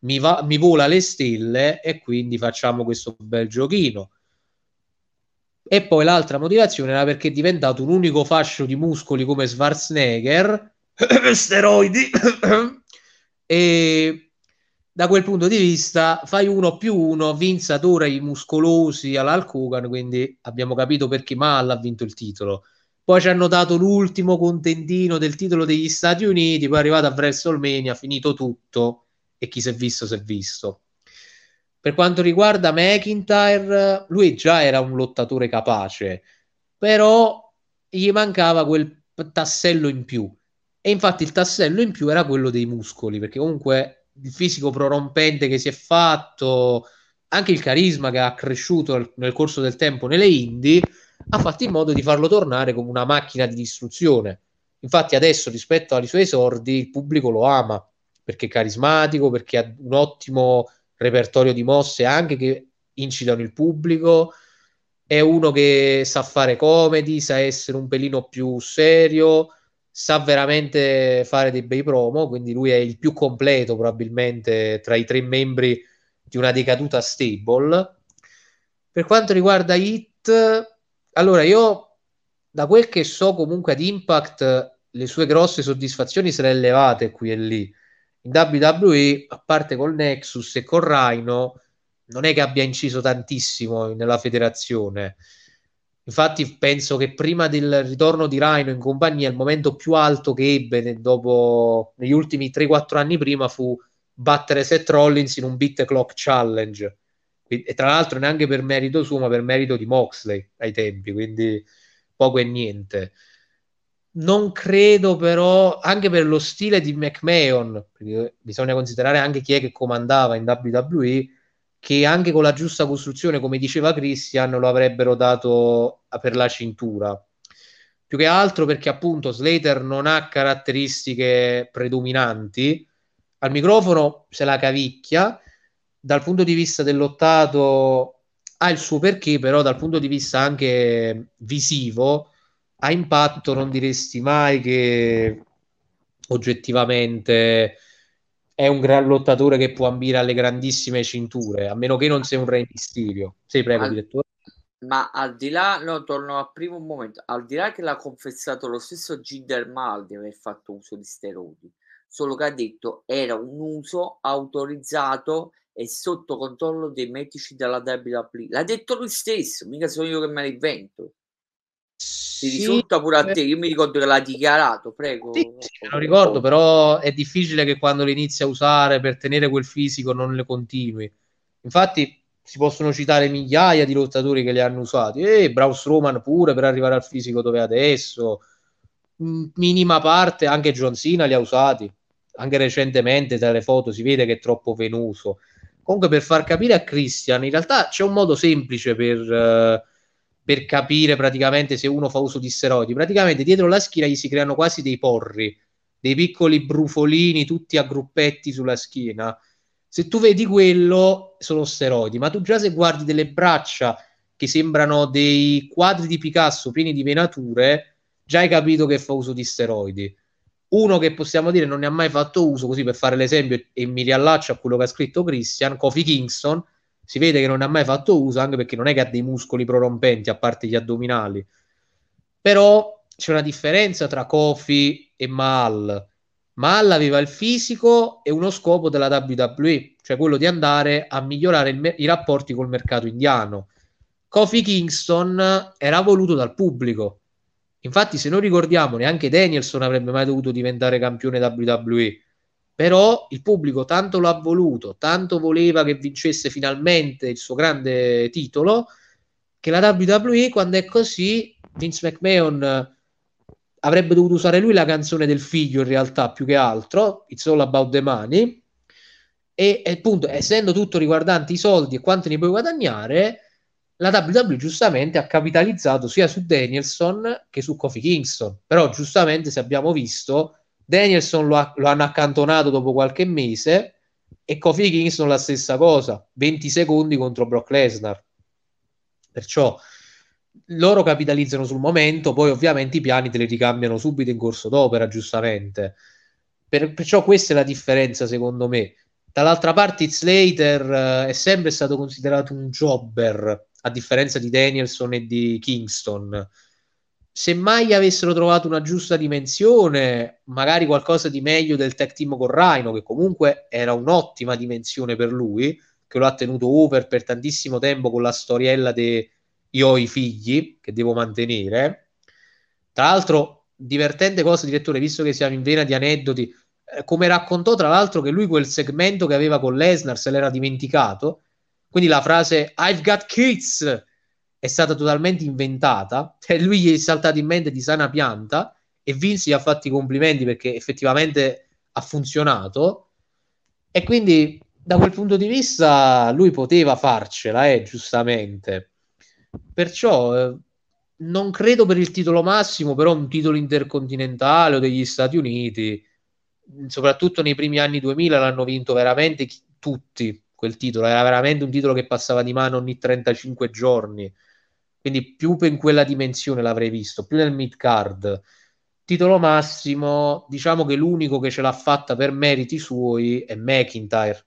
mi, va, mi vola le stelle e quindi facciamo questo bel giochino. E poi l'altra motivazione era perché è diventato un unico fascio di muscoli come Schwarzenegger, (coughs) steroidi, (coughs) e da quel punto di vista fai uno più uno, Vince adora i muscolosi all'Hulk Hogan, quindi abbiamo capito perché Mal ha vinto il titolo. Poi ci hanno dato l'ultimo contentino del titolo degli Stati Uniti, poi è arrivato a WrestleMania, finito tutto. E chi si è visto si è visto. Per quanto riguarda McIntyre, lui già era un lottatore capace, però gli mancava quel tassello in più. E infatti il tassello in più era quello dei muscoli, perché comunque il fisico prorompente che si è fatto, anche il carisma che ha cresciuto nel corso del tempo nelle Indie, ha fatto in modo di farlo tornare come una macchina di distruzione. Infatti adesso rispetto ai suoi esordi il pubblico lo ama perché è carismatico, perché ha un ottimo repertorio di mosse anche che incitano il pubblico, è uno che sa fare comedy, sa essere un pelino più serio, sa veramente fare dei bei promo, quindi lui è il più completo probabilmente tra i tre membri di una decaduta stable. Per quanto riguarda Hit, allora, io da quel che so comunque ad Impact le sue grosse soddisfazioni se le levate qui e lì. In WWE, a parte col Nexus e col Rhino, non è che abbia inciso tantissimo nella federazione. Infatti, penso che prima del ritorno di Rhino in compagnia, il momento più alto che ebbe dopo, negli ultimi 3-4 anni prima fu battere Seth Rollins in un beat clock challenge e tra l'altro neanche per merito suo, ma per merito di Moxley ai tempi, quindi poco e niente. Non credo però, anche per lo stile di McMahon, perché bisogna considerare anche chi è che comandava in WWE, che anche con la giusta costruzione, come diceva Christian, lo avrebbero dato per la cintura. Più che altro perché appunto Slater non ha caratteristiche predominanti, al microfono se la cavicchia, dal punto di vista del lottato ha il suo perché, però dal punto di vista anche visivo, a impatto non diresti mai che oggettivamente è un gran lottatore che può ambire alle grandissime cinture, a meno che non sia un Re Mysterio. Sì, prego, al, direttore. Ma al di là, no, torno al primo momento, al di là che l'ha confessato lo stesso Ginder Mal di aver fatto uso di steroidi, solo che ha detto era un uso autorizzato è sotto controllo dei medici della WWE. L'ha detto lui stesso, mica sono io che me ne sì, risulta pure a te, io mi ricordo che l'ha dichiarato, prego. Sì, sì, lo ricordo, però è difficile che quando le inizi a usare per tenere quel fisico non le continui. Infatti si possono citare migliaia di lottatori che li hanno usati, e eh, Braus Roman pure per arrivare al fisico dove è adesso, minima parte anche John Cena li ha usati, anche recentemente dalle foto si vede che è troppo venuso. Comunque, per far capire a Christian, in realtà c'è un modo semplice per, uh, per capire praticamente se uno fa uso di steroidi. Praticamente dietro la schiena gli si creano quasi dei porri, dei piccoli brufolini tutti a gruppetti sulla schiena. Se tu vedi quello, sono steroidi, ma tu già se guardi delle braccia che sembrano dei quadri di Picasso pieni di venature, già hai capito che fa uso di steroidi uno che possiamo dire non ne ha mai fatto uso, così per fare l'esempio, e mi riallaccio a quello che ha scritto Christian, Kofi Kingston, si vede che non ne ha mai fatto uso, anche perché non è che ha dei muscoli prorompenti, a parte gli addominali. Però c'è una differenza tra Kofi e Mal. Mal aveva il fisico e uno scopo della WWE, cioè quello di andare a migliorare me- i rapporti col mercato indiano. Kofi Kingston era voluto dal pubblico. Infatti, se noi ricordiamo, neanche Danielson avrebbe mai dovuto diventare campione WWE. Però il pubblico tanto l'ha voluto, tanto voleva che vincesse finalmente il suo grande titolo, che la WWE, quando è così, Vince McMahon avrebbe dovuto usare lui la canzone del figlio in realtà più che altro, It's All About the Money, e, e appunto essendo tutto riguardante i soldi e quanto ne puoi guadagnare, la WWE giustamente ha capitalizzato sia su Danielson che su Kofi Kingston, però giustamente se abbiamo visto Danielson lo, ha, lo hanno accantonato dopo qualche mese e Kofi Kingston la stessa cosa, 20 secondi contro Brock Lesnar. Perciò loro capitalizzano sul momento, poi ovviamente i piani te li ricambiano subito in corso d'opera, giustamente. Per, perciò questa è la differenza, secondo me. Dall'altra parte, Slater uh, è sempre stato considerato un jobber, a differenza di Danielson e di Kingston. Se mai avessero trovato una giusta dimensione, magari qualcosa di meglio del tech team con Rhino, che comunque era un'ottima dimensione per lui, che lo ha tenuto over per tantissimo tempo con la storiella de io ho i figli che devo mantenere. Tra l'altro, divertente cosa, direttore, visto che siamo in vena di aneddoti, eh, come raccontò tra l'altro che lui quel segmento che aveva con Lesnar se l'era dimenticato, quindi la frase I've got kids è stata totalmente inventata, e lui gli è saltato in mente di sana pianta e Vince gli ha fatto i complimenti perché effettivamente ha funzionato. E quindi da quel punto di vista lui poteva farcela, eh, giustamente. Perciò eh, non credo per il titolo massimo, però un titolo intercontinentale o degli Stati Uniti, soprattutto nei primi anni 2000 l'hanno vinto veramente chi- tutti quel titolo, era veramente un titolo che passava di mano ogni 35 giorni, quindi più in quella dimensione l'avrei visto, più nel mid card. Titolo massimo, diciamo che l'unico che ce l'ha fatta per meriti suoi è McIntyre,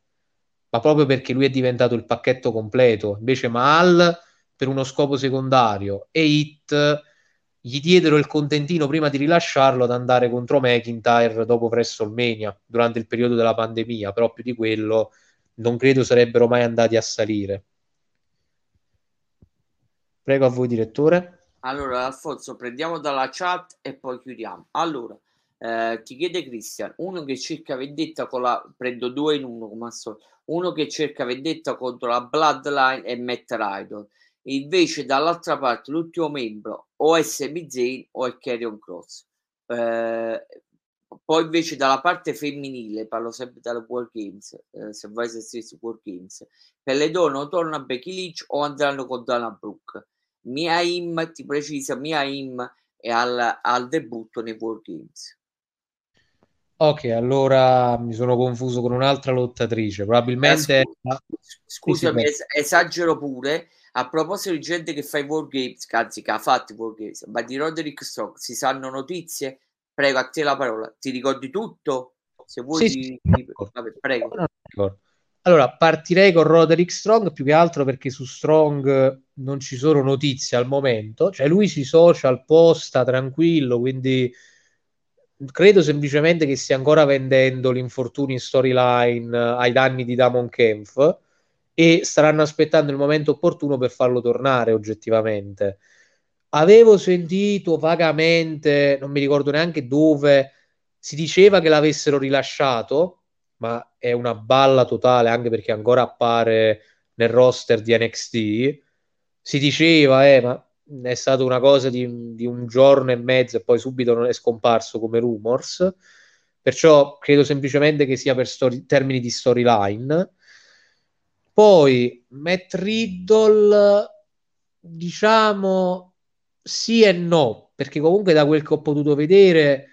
ma proprio perché lui è diventato il pacchetto completo, invece Mal per uno scopo secondario e Hit gli diedero il contentino prima di rilasciarlo ad andare contro McIntyre dopo WrestleMania durante il periodo della pandemia, però più di quello non credo sarebbero mai andati a salire. Prego a voi, direttore. Allora, Alfonso, prendiamo dalla chat e poi chiudiamo. Allora, eh, ti chiede Christian, uno che cerca vendetta con la... prendo due in uno come al solito. Uno che cerca vendetta contro la Bloodline e Matt Rider Invece dall'altra parte l'ultimo membro o è Sami Zayn o è Carrion Cross. Eh, poi invece dalla parte femminile, parlo sempre dalla World Games, eh, Survivor Series World Games, per le donne o torna Becky Lynch o andranno con Dana Brooke. Mia Im, ti precisa, Mia Im è al, al debutto nei World Games. Ok, allora mi sono confuso con un'altra lottatrice, probabilmente... Eh, scusami, es- esagero pure, a proposito di gente che fa i War Games, anzi che ha fatto i War Games, ma di Roderick Strong si sanno notizie? Prego, a te la parola. Ti ricordi tutto? Se vuoi, sì, ti... sì. Vabbè, prego. Allora, partirei con Roderick Strong più che altro perché su Strong non ci sono notizie al momento. Cioè, lui sui social posta tranquillo, quindi credo semplicemente che stia ancora vendendo l'infortunio in storyline ai danni di Damon Kempf e staranno aspettando il momento opportuno per farlo tornare oggettivamente. Avevo sentito vagamente, non mi ricordo neanche dove, si diceva che l'avessero rilasciato, ma è una balla totale anche perché ancora appare nel roster di NXT. Si diceva, eh, ma è stata una cosa di, di un giorno e mezzo e poi subito non è scomparso come rumors. Perciò credo semplicemente che sia per story, termini di storyline poi Matt Riddle, diciamo sì e no, perché comunque da quel che ho potuto vedere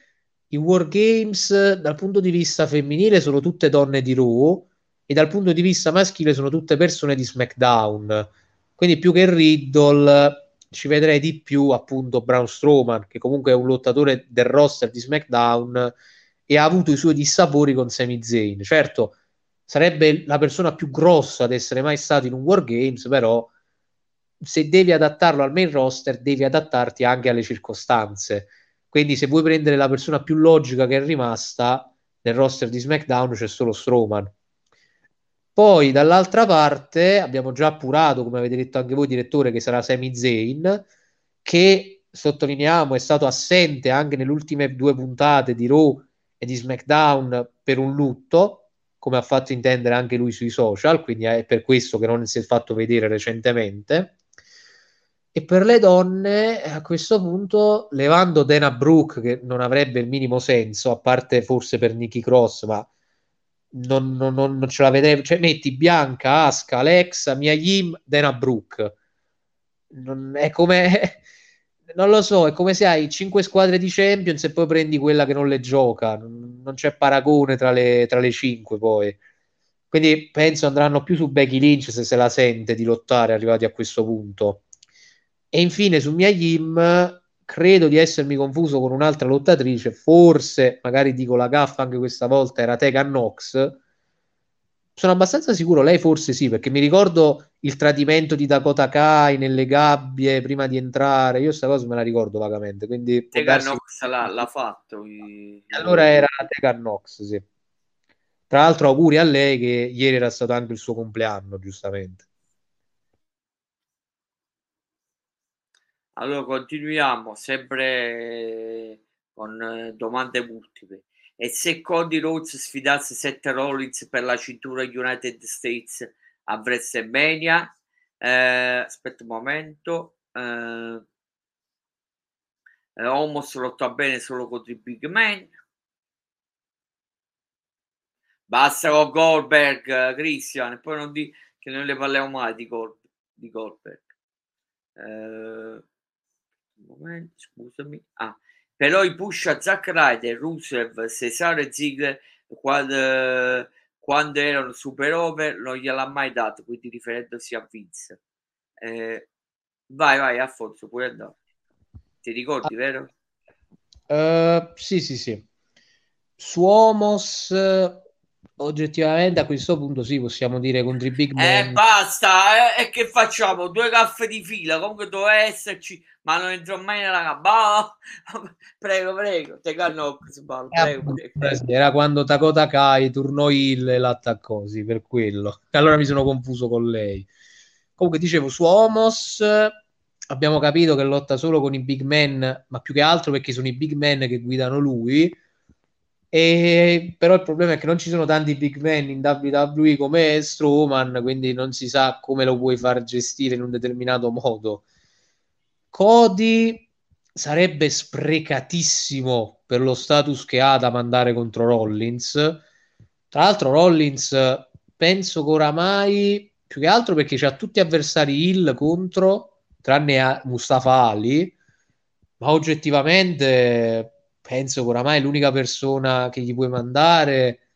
i War Games dal punto di vista femminile sono tutte donne di Raw e dal punto di vista maschile sono tutte persone di SmackDown. Quindi più che Riddle ci vedrei di più appunto Braun Strowman, che comunque è un lottatore del roster di SmackDown e ha avuto i suoi dissapori con Sami Zayn. Certo, sarebbe la persona più grossa ad essere mai stato in un Wargames, però se devi adattarlo al main roster, devi adattarti anche alle circostanze. Quindi se vuoi prendere la persona più logica che è rimasta nel roster di SmackDown c'è solo Strowman. Poi dall'altra parte abbiamo già appurato, come avete detto anche voi direttore, che sarà Sami Zayn, che sottolineiamo è stato assente anche nelle ultime due puntate di Raw e di SmackDown per un lutto, come ha fatto intendere anche lui sui social, quindi è per questo che non si è fatto vedere recentemente. E per le donne, a questo punto, levando Dana Brooke, che non avrebbe il minimo senso, a parte forse per Nikki Cross, ma non, non, non ce la vedevo. Cioè, metti Bianca, Aska, Alexa, Mia Yim, Dana Brooke. Non, è come (laughs) non lo so, è come se hai cinque squadre di Champions e poi prendi quella che non le gioca, non c'è paragone tra le, tra le cinque poi. Quindi penso andranno più su Becky Lynch se se la sente di lottare arrivati a questo punto. E infine su Mia Yim credo di essermi confuso con un'altra lottatrice, forse, magari dico la gaffa anche questa volta, era Tegan Knox. Sono abbastanza sicuro, lei forse sì, perché mi ricordo il tradimento di Dakota Kai nelle gabbie prima di entrare. Io questa cosa me la ricordo vagamente. Quindi Tegan Knox l'ha, l'ha fatto. I... Allora era Tegan Knox, sì. Tra l'altro, auguri a lei che ieri era stato anche il suo compleanno, giustamente. Allora continuiamo sempre con eh, domande multiple. E se Cody Rhodes sfidasse Seth Rollins per la cintura United States a WrestleMania, eh, aspetta un momento, eh, eh, Homos lotta bene solo contro i Big Man. Basta con Goldberg, Christian, e poi non di che non le parliamo mai di, Gold, di Goldberg. Eh, momento, scusami. Ah, però i push a Zack Ryder, Rusev, Cesaro e Ziggler quando, quando erano super over non gliel'ha mai dato, quindi riferendosi a Vince. Eh, vai, vai, Alfonso, puoi andare. Ti ricordi, vero? Uh, sì, sì, sì. Su Homos oggettivamente a questo punto sì, possiamo dire contro i big man. Eh, basta, eh, e che facciamo? Due caffè di fila, comunque doveva esserci, ma non entrò mai nella gamba. (laughs) prego, prego, te canno, prego, eh, prego. Era quando Takota Kai turnò il e l'attaccò, sì, per quello. (laughs) Allora mi sono confuso con lei. Comunque dicevo, su Homos abbiamo capito che lotta solo con i big man, ma più che altro perché sono i big man che guidano lui e, però il problema è che non ci sono tanti big man in WWE come Strowman, quindi non si sa come lo puoi far gestire in un determinato modo. Cody sarebbe sprecatissimo per lo status che ha da mandare contro Rollins. Tra l'altro, Rollins penso che oramai più che altro perché c'ha tutti avversari Hill contro, tranne Mustafa Ali, ma oggettivamente penso che oramai l'unica persona che gli puoi mandare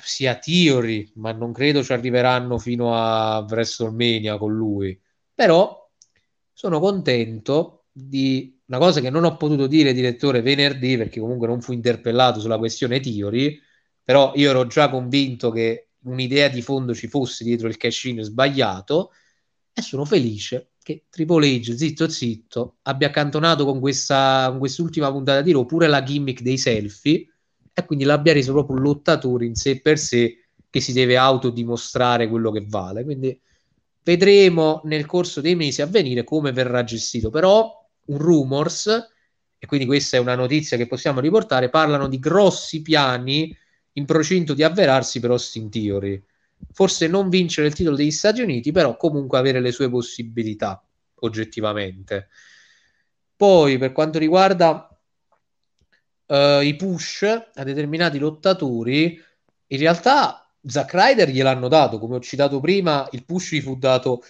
sia Theory, ma non credo ci arriveranno fino a WrestleMania con lui. Però sono contento di una cosa che non ho potuto dire, direttore, venerdì, perché comunque non fu interpellato sulla questione Theory, però io ero già convinto che un'idea di fondo ci fosse dietro il cash-in sbagliato e sono felice che Triple H, zitto zitto, abbia accantonato con, questa, con quest'ultima puntata di Raw pure la gimmick dei selfie e quindi l'abbia reso proprio un lottatore in sé per sé che si deve autodimostrare quello che vale. Quindi vedremo nel corso dei mesi a venire come verrà gestito. Però un rumors, e quindi questa è una notizia che possiamo riportare, parlano di grossi piani in procinto di avverarsi per Austin Theory forse non vincere il titolo degli Stati Uniti, però comunque avere le sue possibilità oggettivamente. Poi per quanto riguarda uh, i push a determinati lottatori, in realtà Zack Ryder gliel'hanno dato, come ho citato prima, il push gli fu dato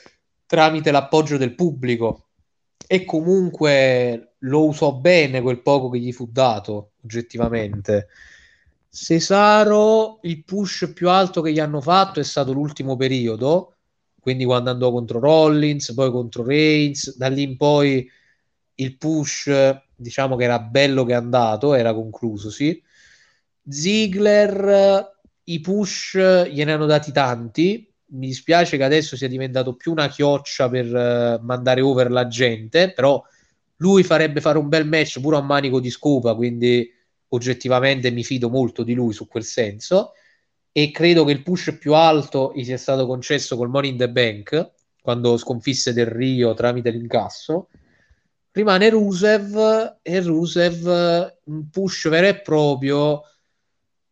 tramite l'appoggio del pubblico e comunque lo usò bene quel poco che gli fu dato oggettivamente. Cesaro, il push più alto che gli hanno fatto è stato l'ultimo periodo, quindi quando andò contro Rollins, poi contro Reigns, da lì in poi il push, diciamo che era bello che è andato, era concluso, sì. Ziggler, i push gliene hanno dati tanti, mi dispiace che adesso sia diventato più una chioccia per uh, mandare over la gente, però lui farebbe fare un bel match pure a manico di scopa, quindi oggettivamente mi fido molto di lui su quel senso e credo che il push più alto gli sia stato concesso col Money in the Bank quando sconfisse Del Rio tramite l'incasso. Rimane Rusev e Rusev un push vero e proprio.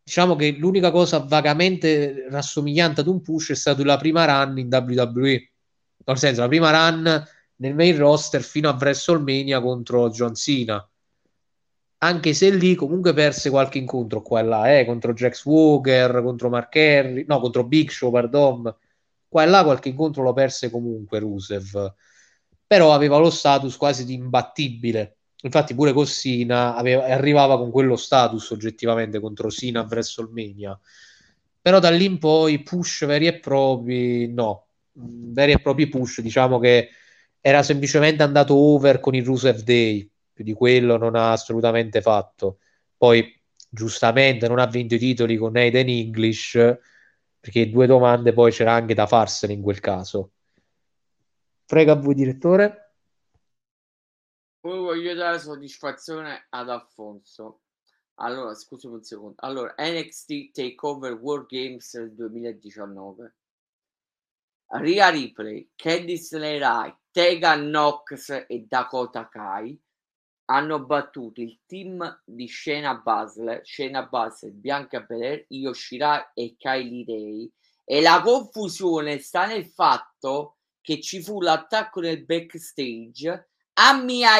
Diciamo che l'unica cosa vagamente rassomigliante ad un push è stata la prima run in WWE nel senso la prima run nel main roster fino a WrestleMania contro John Cena anche se lì comunque perse qualche incontro qua e là, eh, contro Jax Walker, contro Mark Henry, no, contro Big Show, pardon, qua e là qualche incontro lo perse comunque Rusev, però aveva lo status quasi di imbattibile, infatti pure con Sina aveva, arrivava con quello status oggettivamente contro Sina a WrestleMania, però da lì in poi push veri e propri, no, veri e propri push, diciamo che era semplicemente andato over con il Rusev Day, più di quello non ha assolutamente fatto. Poi giustamente non ha vinto i titoli con Aiden English perché due domande poi c'era anche da farsene in quel caso. Prego a voi direttore. Poi voglio dare soddisfazione ad Alfonso. Allora, scusami un secondo. Allora, NXT Takeover World Games 2019. Ria Ripley, Candice LeRae, Tegan Knox e Dakota Kai hanno battuto il team di Shayna Baszler, Shayna Baszler, Bianca Belair, Io Shirai e Kylie Ray. E la confusione sta nel fatto che ci fu l'attacco nel backstage a Mia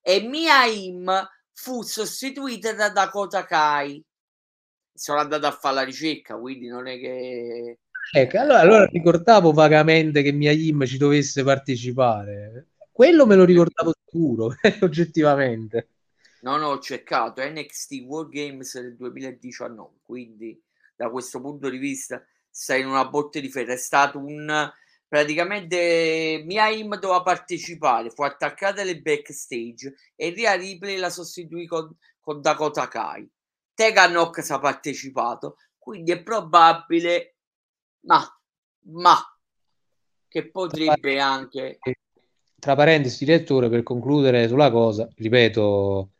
e Mia fu sostituita da Dakota Kai. Sono andato a fare la ricerca quindi non è che ecco allora, allora ricordavo vagamente che Mia ci dovesse partecipare quello me lo ricordavo sicuro, (laughs) oggettivamente. No, no, ho cercato NXT World Games del 2019, quindi da questo punto di vista stai in una botte di ferro. È stato un praticamente Miaim doveva partecipare, fu attaccata nel backstage e Ria Ripley la sostituì con, con Dakota Kai. Tegan Nox ha partecipato, quindi è probabile, ma, ma che potrebbe anche tra parentesi, direttore, per concludere sulla cosa, ripeto,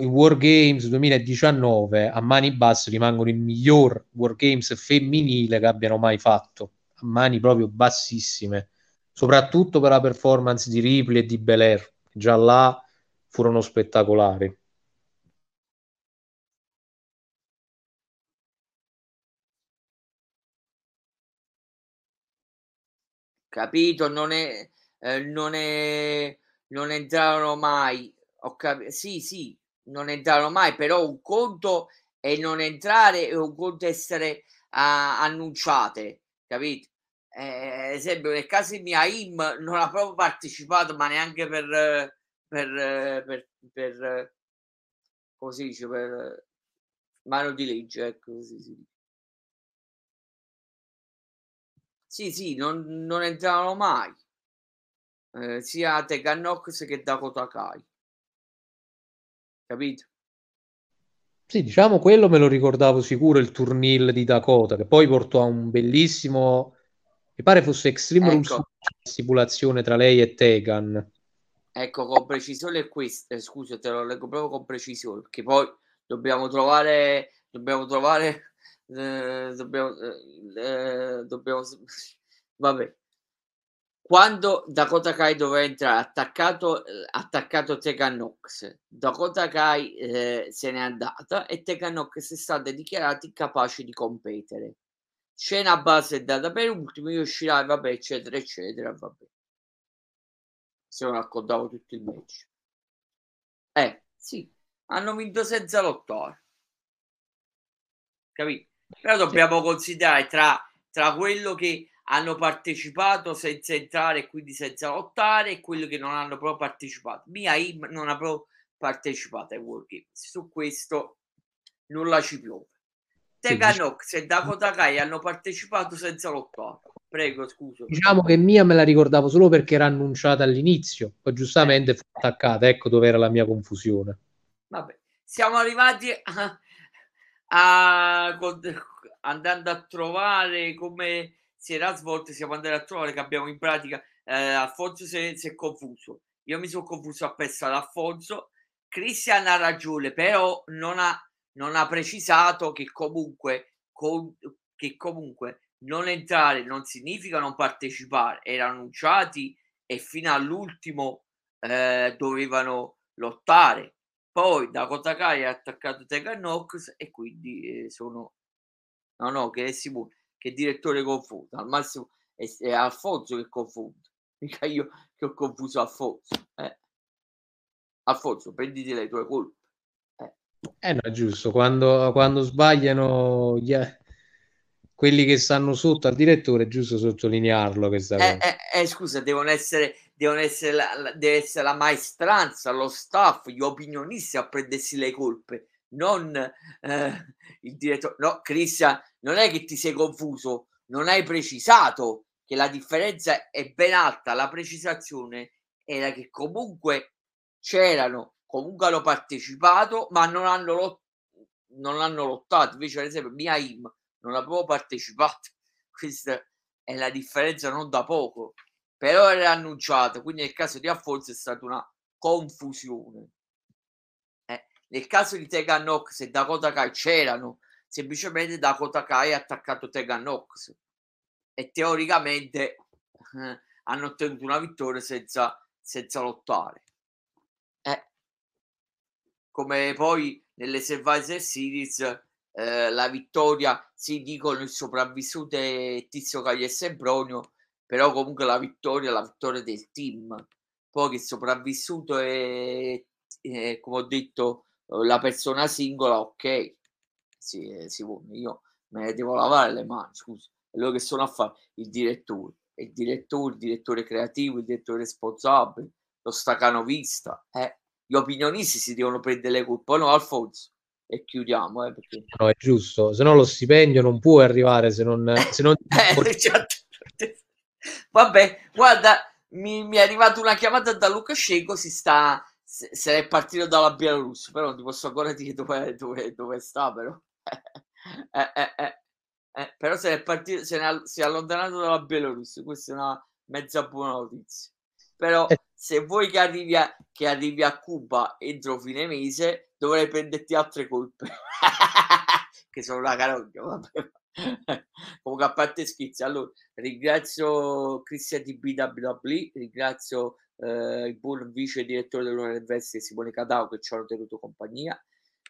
i War Games 2019 a mani basse rimangono il miglior War Games femminile che abbiano mai fatto, a mani proprio bassissime, soprattutto per la performance di Ripley e di Belair, già là furono spettacolari. Capito, non è eh, non, è, non entrarono mai. Ho cap- sì, sì, non entrarono mai, però un conto è non entrare e un conto essere uh, annunciate, capito? Eh, esempio, nel caso di mia IM non ha proprio partecipato, ma neanche per, per, per, per come si dice, per mano di legge, ecco si dice. Sì, sì, non, non entravano mai eh, sia Tegan Nox che Dakota Kai. Capito? Sì, diciamo quello me lo ricordavo sicuro il turnil di Dakota, che poi portò a un bellissimo, mi pare fosse Extreme ecco. Rules stipulazione tra lei e Tegan. Ecco, con precisione questa, eh, scusa, te lo leggo proprio con precisione, perché poi dobbiamo trovare, dobbiamo trovare, eh, dobbiamo, eh, eh dobbiamo, (laughs) vabbè, quando Dakota Kai doveva entrare attaccato, eh, attaccato Tegan Nox, Dakota Kai eh, se n'è andata e Tegan Nox è stata dichiarata incapace di competere. Scena base è data per ultimo, io uscirai, vabbè, eccetera, eccetera, vabbè. Se non raccontavo tutto il match. Eh, sì, hanno vinto senza lottare. Capito? Però dobbiamo considerare tra, tra quello che hanno partecipato senza entrare e quindi senza lottare e quelli che non hanno proprio partecipato. Mia Im non ha proprio partecipato ai World Games. Su questo nulla ci piove. Teganox e Dakota Kai hanno partecipato senza lottare. Prego, scusa. Diciamo che Mia me la ricordavo solo perché era annunciata all'inizio, poi giustamente eh. fu attaccata. Ecco dove era la mia confusione. Vabbè, siamo arrivati a, a andando a trovare come si era svolto, siamo andati a trovare che abbiamo in pratica, eh, Alfonso si è, si è confuso. io mi sono confuso a pezzo ad Alfonso. Cristian ha ragione, però non ha, non ha precisato che comunque, con, che comunque non entrare non significa non partecipare, erano annunciati e fino all'ultimo eh, dovevano lottare. Poi Dakota Kai ha attaccato Tegan Knox e quindi eh, sono no no che è sicuro che direttore confonde al massimo è, è Alfonso che confonde (laughs) mica io che ho confuso Alfonso eh. Alfonso prenditi le tue colpe eh, eh no giusto quando, quando sbagliano gli, quelli che stanno sotto al direttore è giusto sottolinearlo questa eh, cosa eh, eh, scusa devono essere devono essere la, deve essere la maestranza, lo staff, gli opinionisti a prendersi le colpe, non eh, il direttore. No, Cristian, non è che ti sei confuso, non hai precisato che la differenza è ben alta. La precisazione era che comunque c'erano, comunque hanno partecipato, ma non hanno, lot- non hanno lottato. Invece, ad esempio, Mia Im non avevo partecipato. Questa è la differenza non da poco però era annunciato, quindi nel caso di Alfonso è stata una confusione. Nel caso di Tegan Nox e Dakota Kai c'erano, semplicemente Dakota Kai ha attaccato Tegan Nox e teoricamente eh, hanno ottenuto una vittoria senza, senza lottare. Eh, come poi nelle Survivor Series eh, la vittoria si dicono il sopravvissuto è Tizio Cagli e Sempronio però comunque la vittoria è la vittoria del team. Poi che sopravvissuto è, è come ho detto, la persona singola, ok, sì, eh, si può, io me ne devo lavare le mani, scusa, quello che sono a fare il direttore, il direttore, il direttore creativo, il direttore responsabile, lo stacanovista, eh. gli opinionisti si devono prendere le colpe, no Alfonso? E chiudiamo, eh, perché... No, è giusto, se no lo stipendio non può arrivare se non... Se non... (laughs) eh. (laughs) Vabbè, guarda, mi, mi, è arrivata una chiamata da Lukashenko, si sta, se, è partito dalla Bielorussia, però non ti posso ancora dire dove, dove, dove sta, però. (laughs) eh, eh, eh, eh, però se è partito, se ne si è allontanato dalla Bielorussia, questa è una mezza buona notizia. Però eh. se vuoi che arrivi a, che arrivi a Cuba entro fine mese, dovrei prenderti altre colpe. (laughs) che sono una carogna, vabbè. (laughs) Comunque a parte scherzi, allora ringrazio Cristian di BWW, ringrazio eh, il buon vice direttore dell'Ora Simone Cadao che ci hanno tenuto compagnia,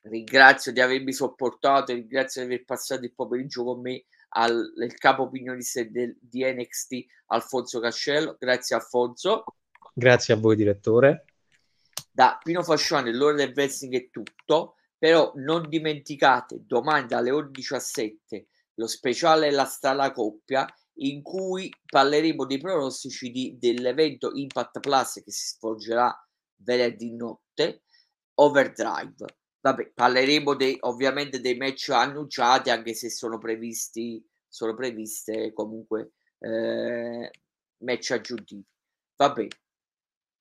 ringrazio di avermi sopportato, ringrazio di aver passato il pomeriggio con me al capo opinionista del, di NXT Alfonso Cascello, grazie Alfonso. Grazie a voi direttore. Da Pino Fascione, l'ora del wrestling è tutto, però non dimenticate domani dalle ore 17 lo speciale La Strada Coppia, in cui parleremo dei pronostici di, dell'evento Impact Plus che si svolgerà venerdì notte, Overdrive. Vabbè, parleremo dei, ovviamente dei match annunciati, anche se sono previsti, sono previste comunque eh, match aggiuntivi. Vabbè,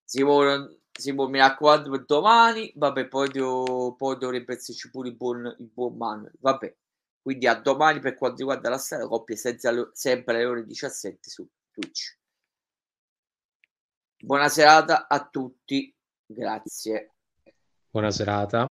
Simone, Simone mi raccomando per domani, vabbè, poi, devo, poi dovrebbe esserci pure il buon, il buon Manuel. Vabbè, quindi a domani per quanto riguarda la strada coppia senza, sempre alle ore 17 su Twitch. Buona serata a tutti, grazie. Buona serata.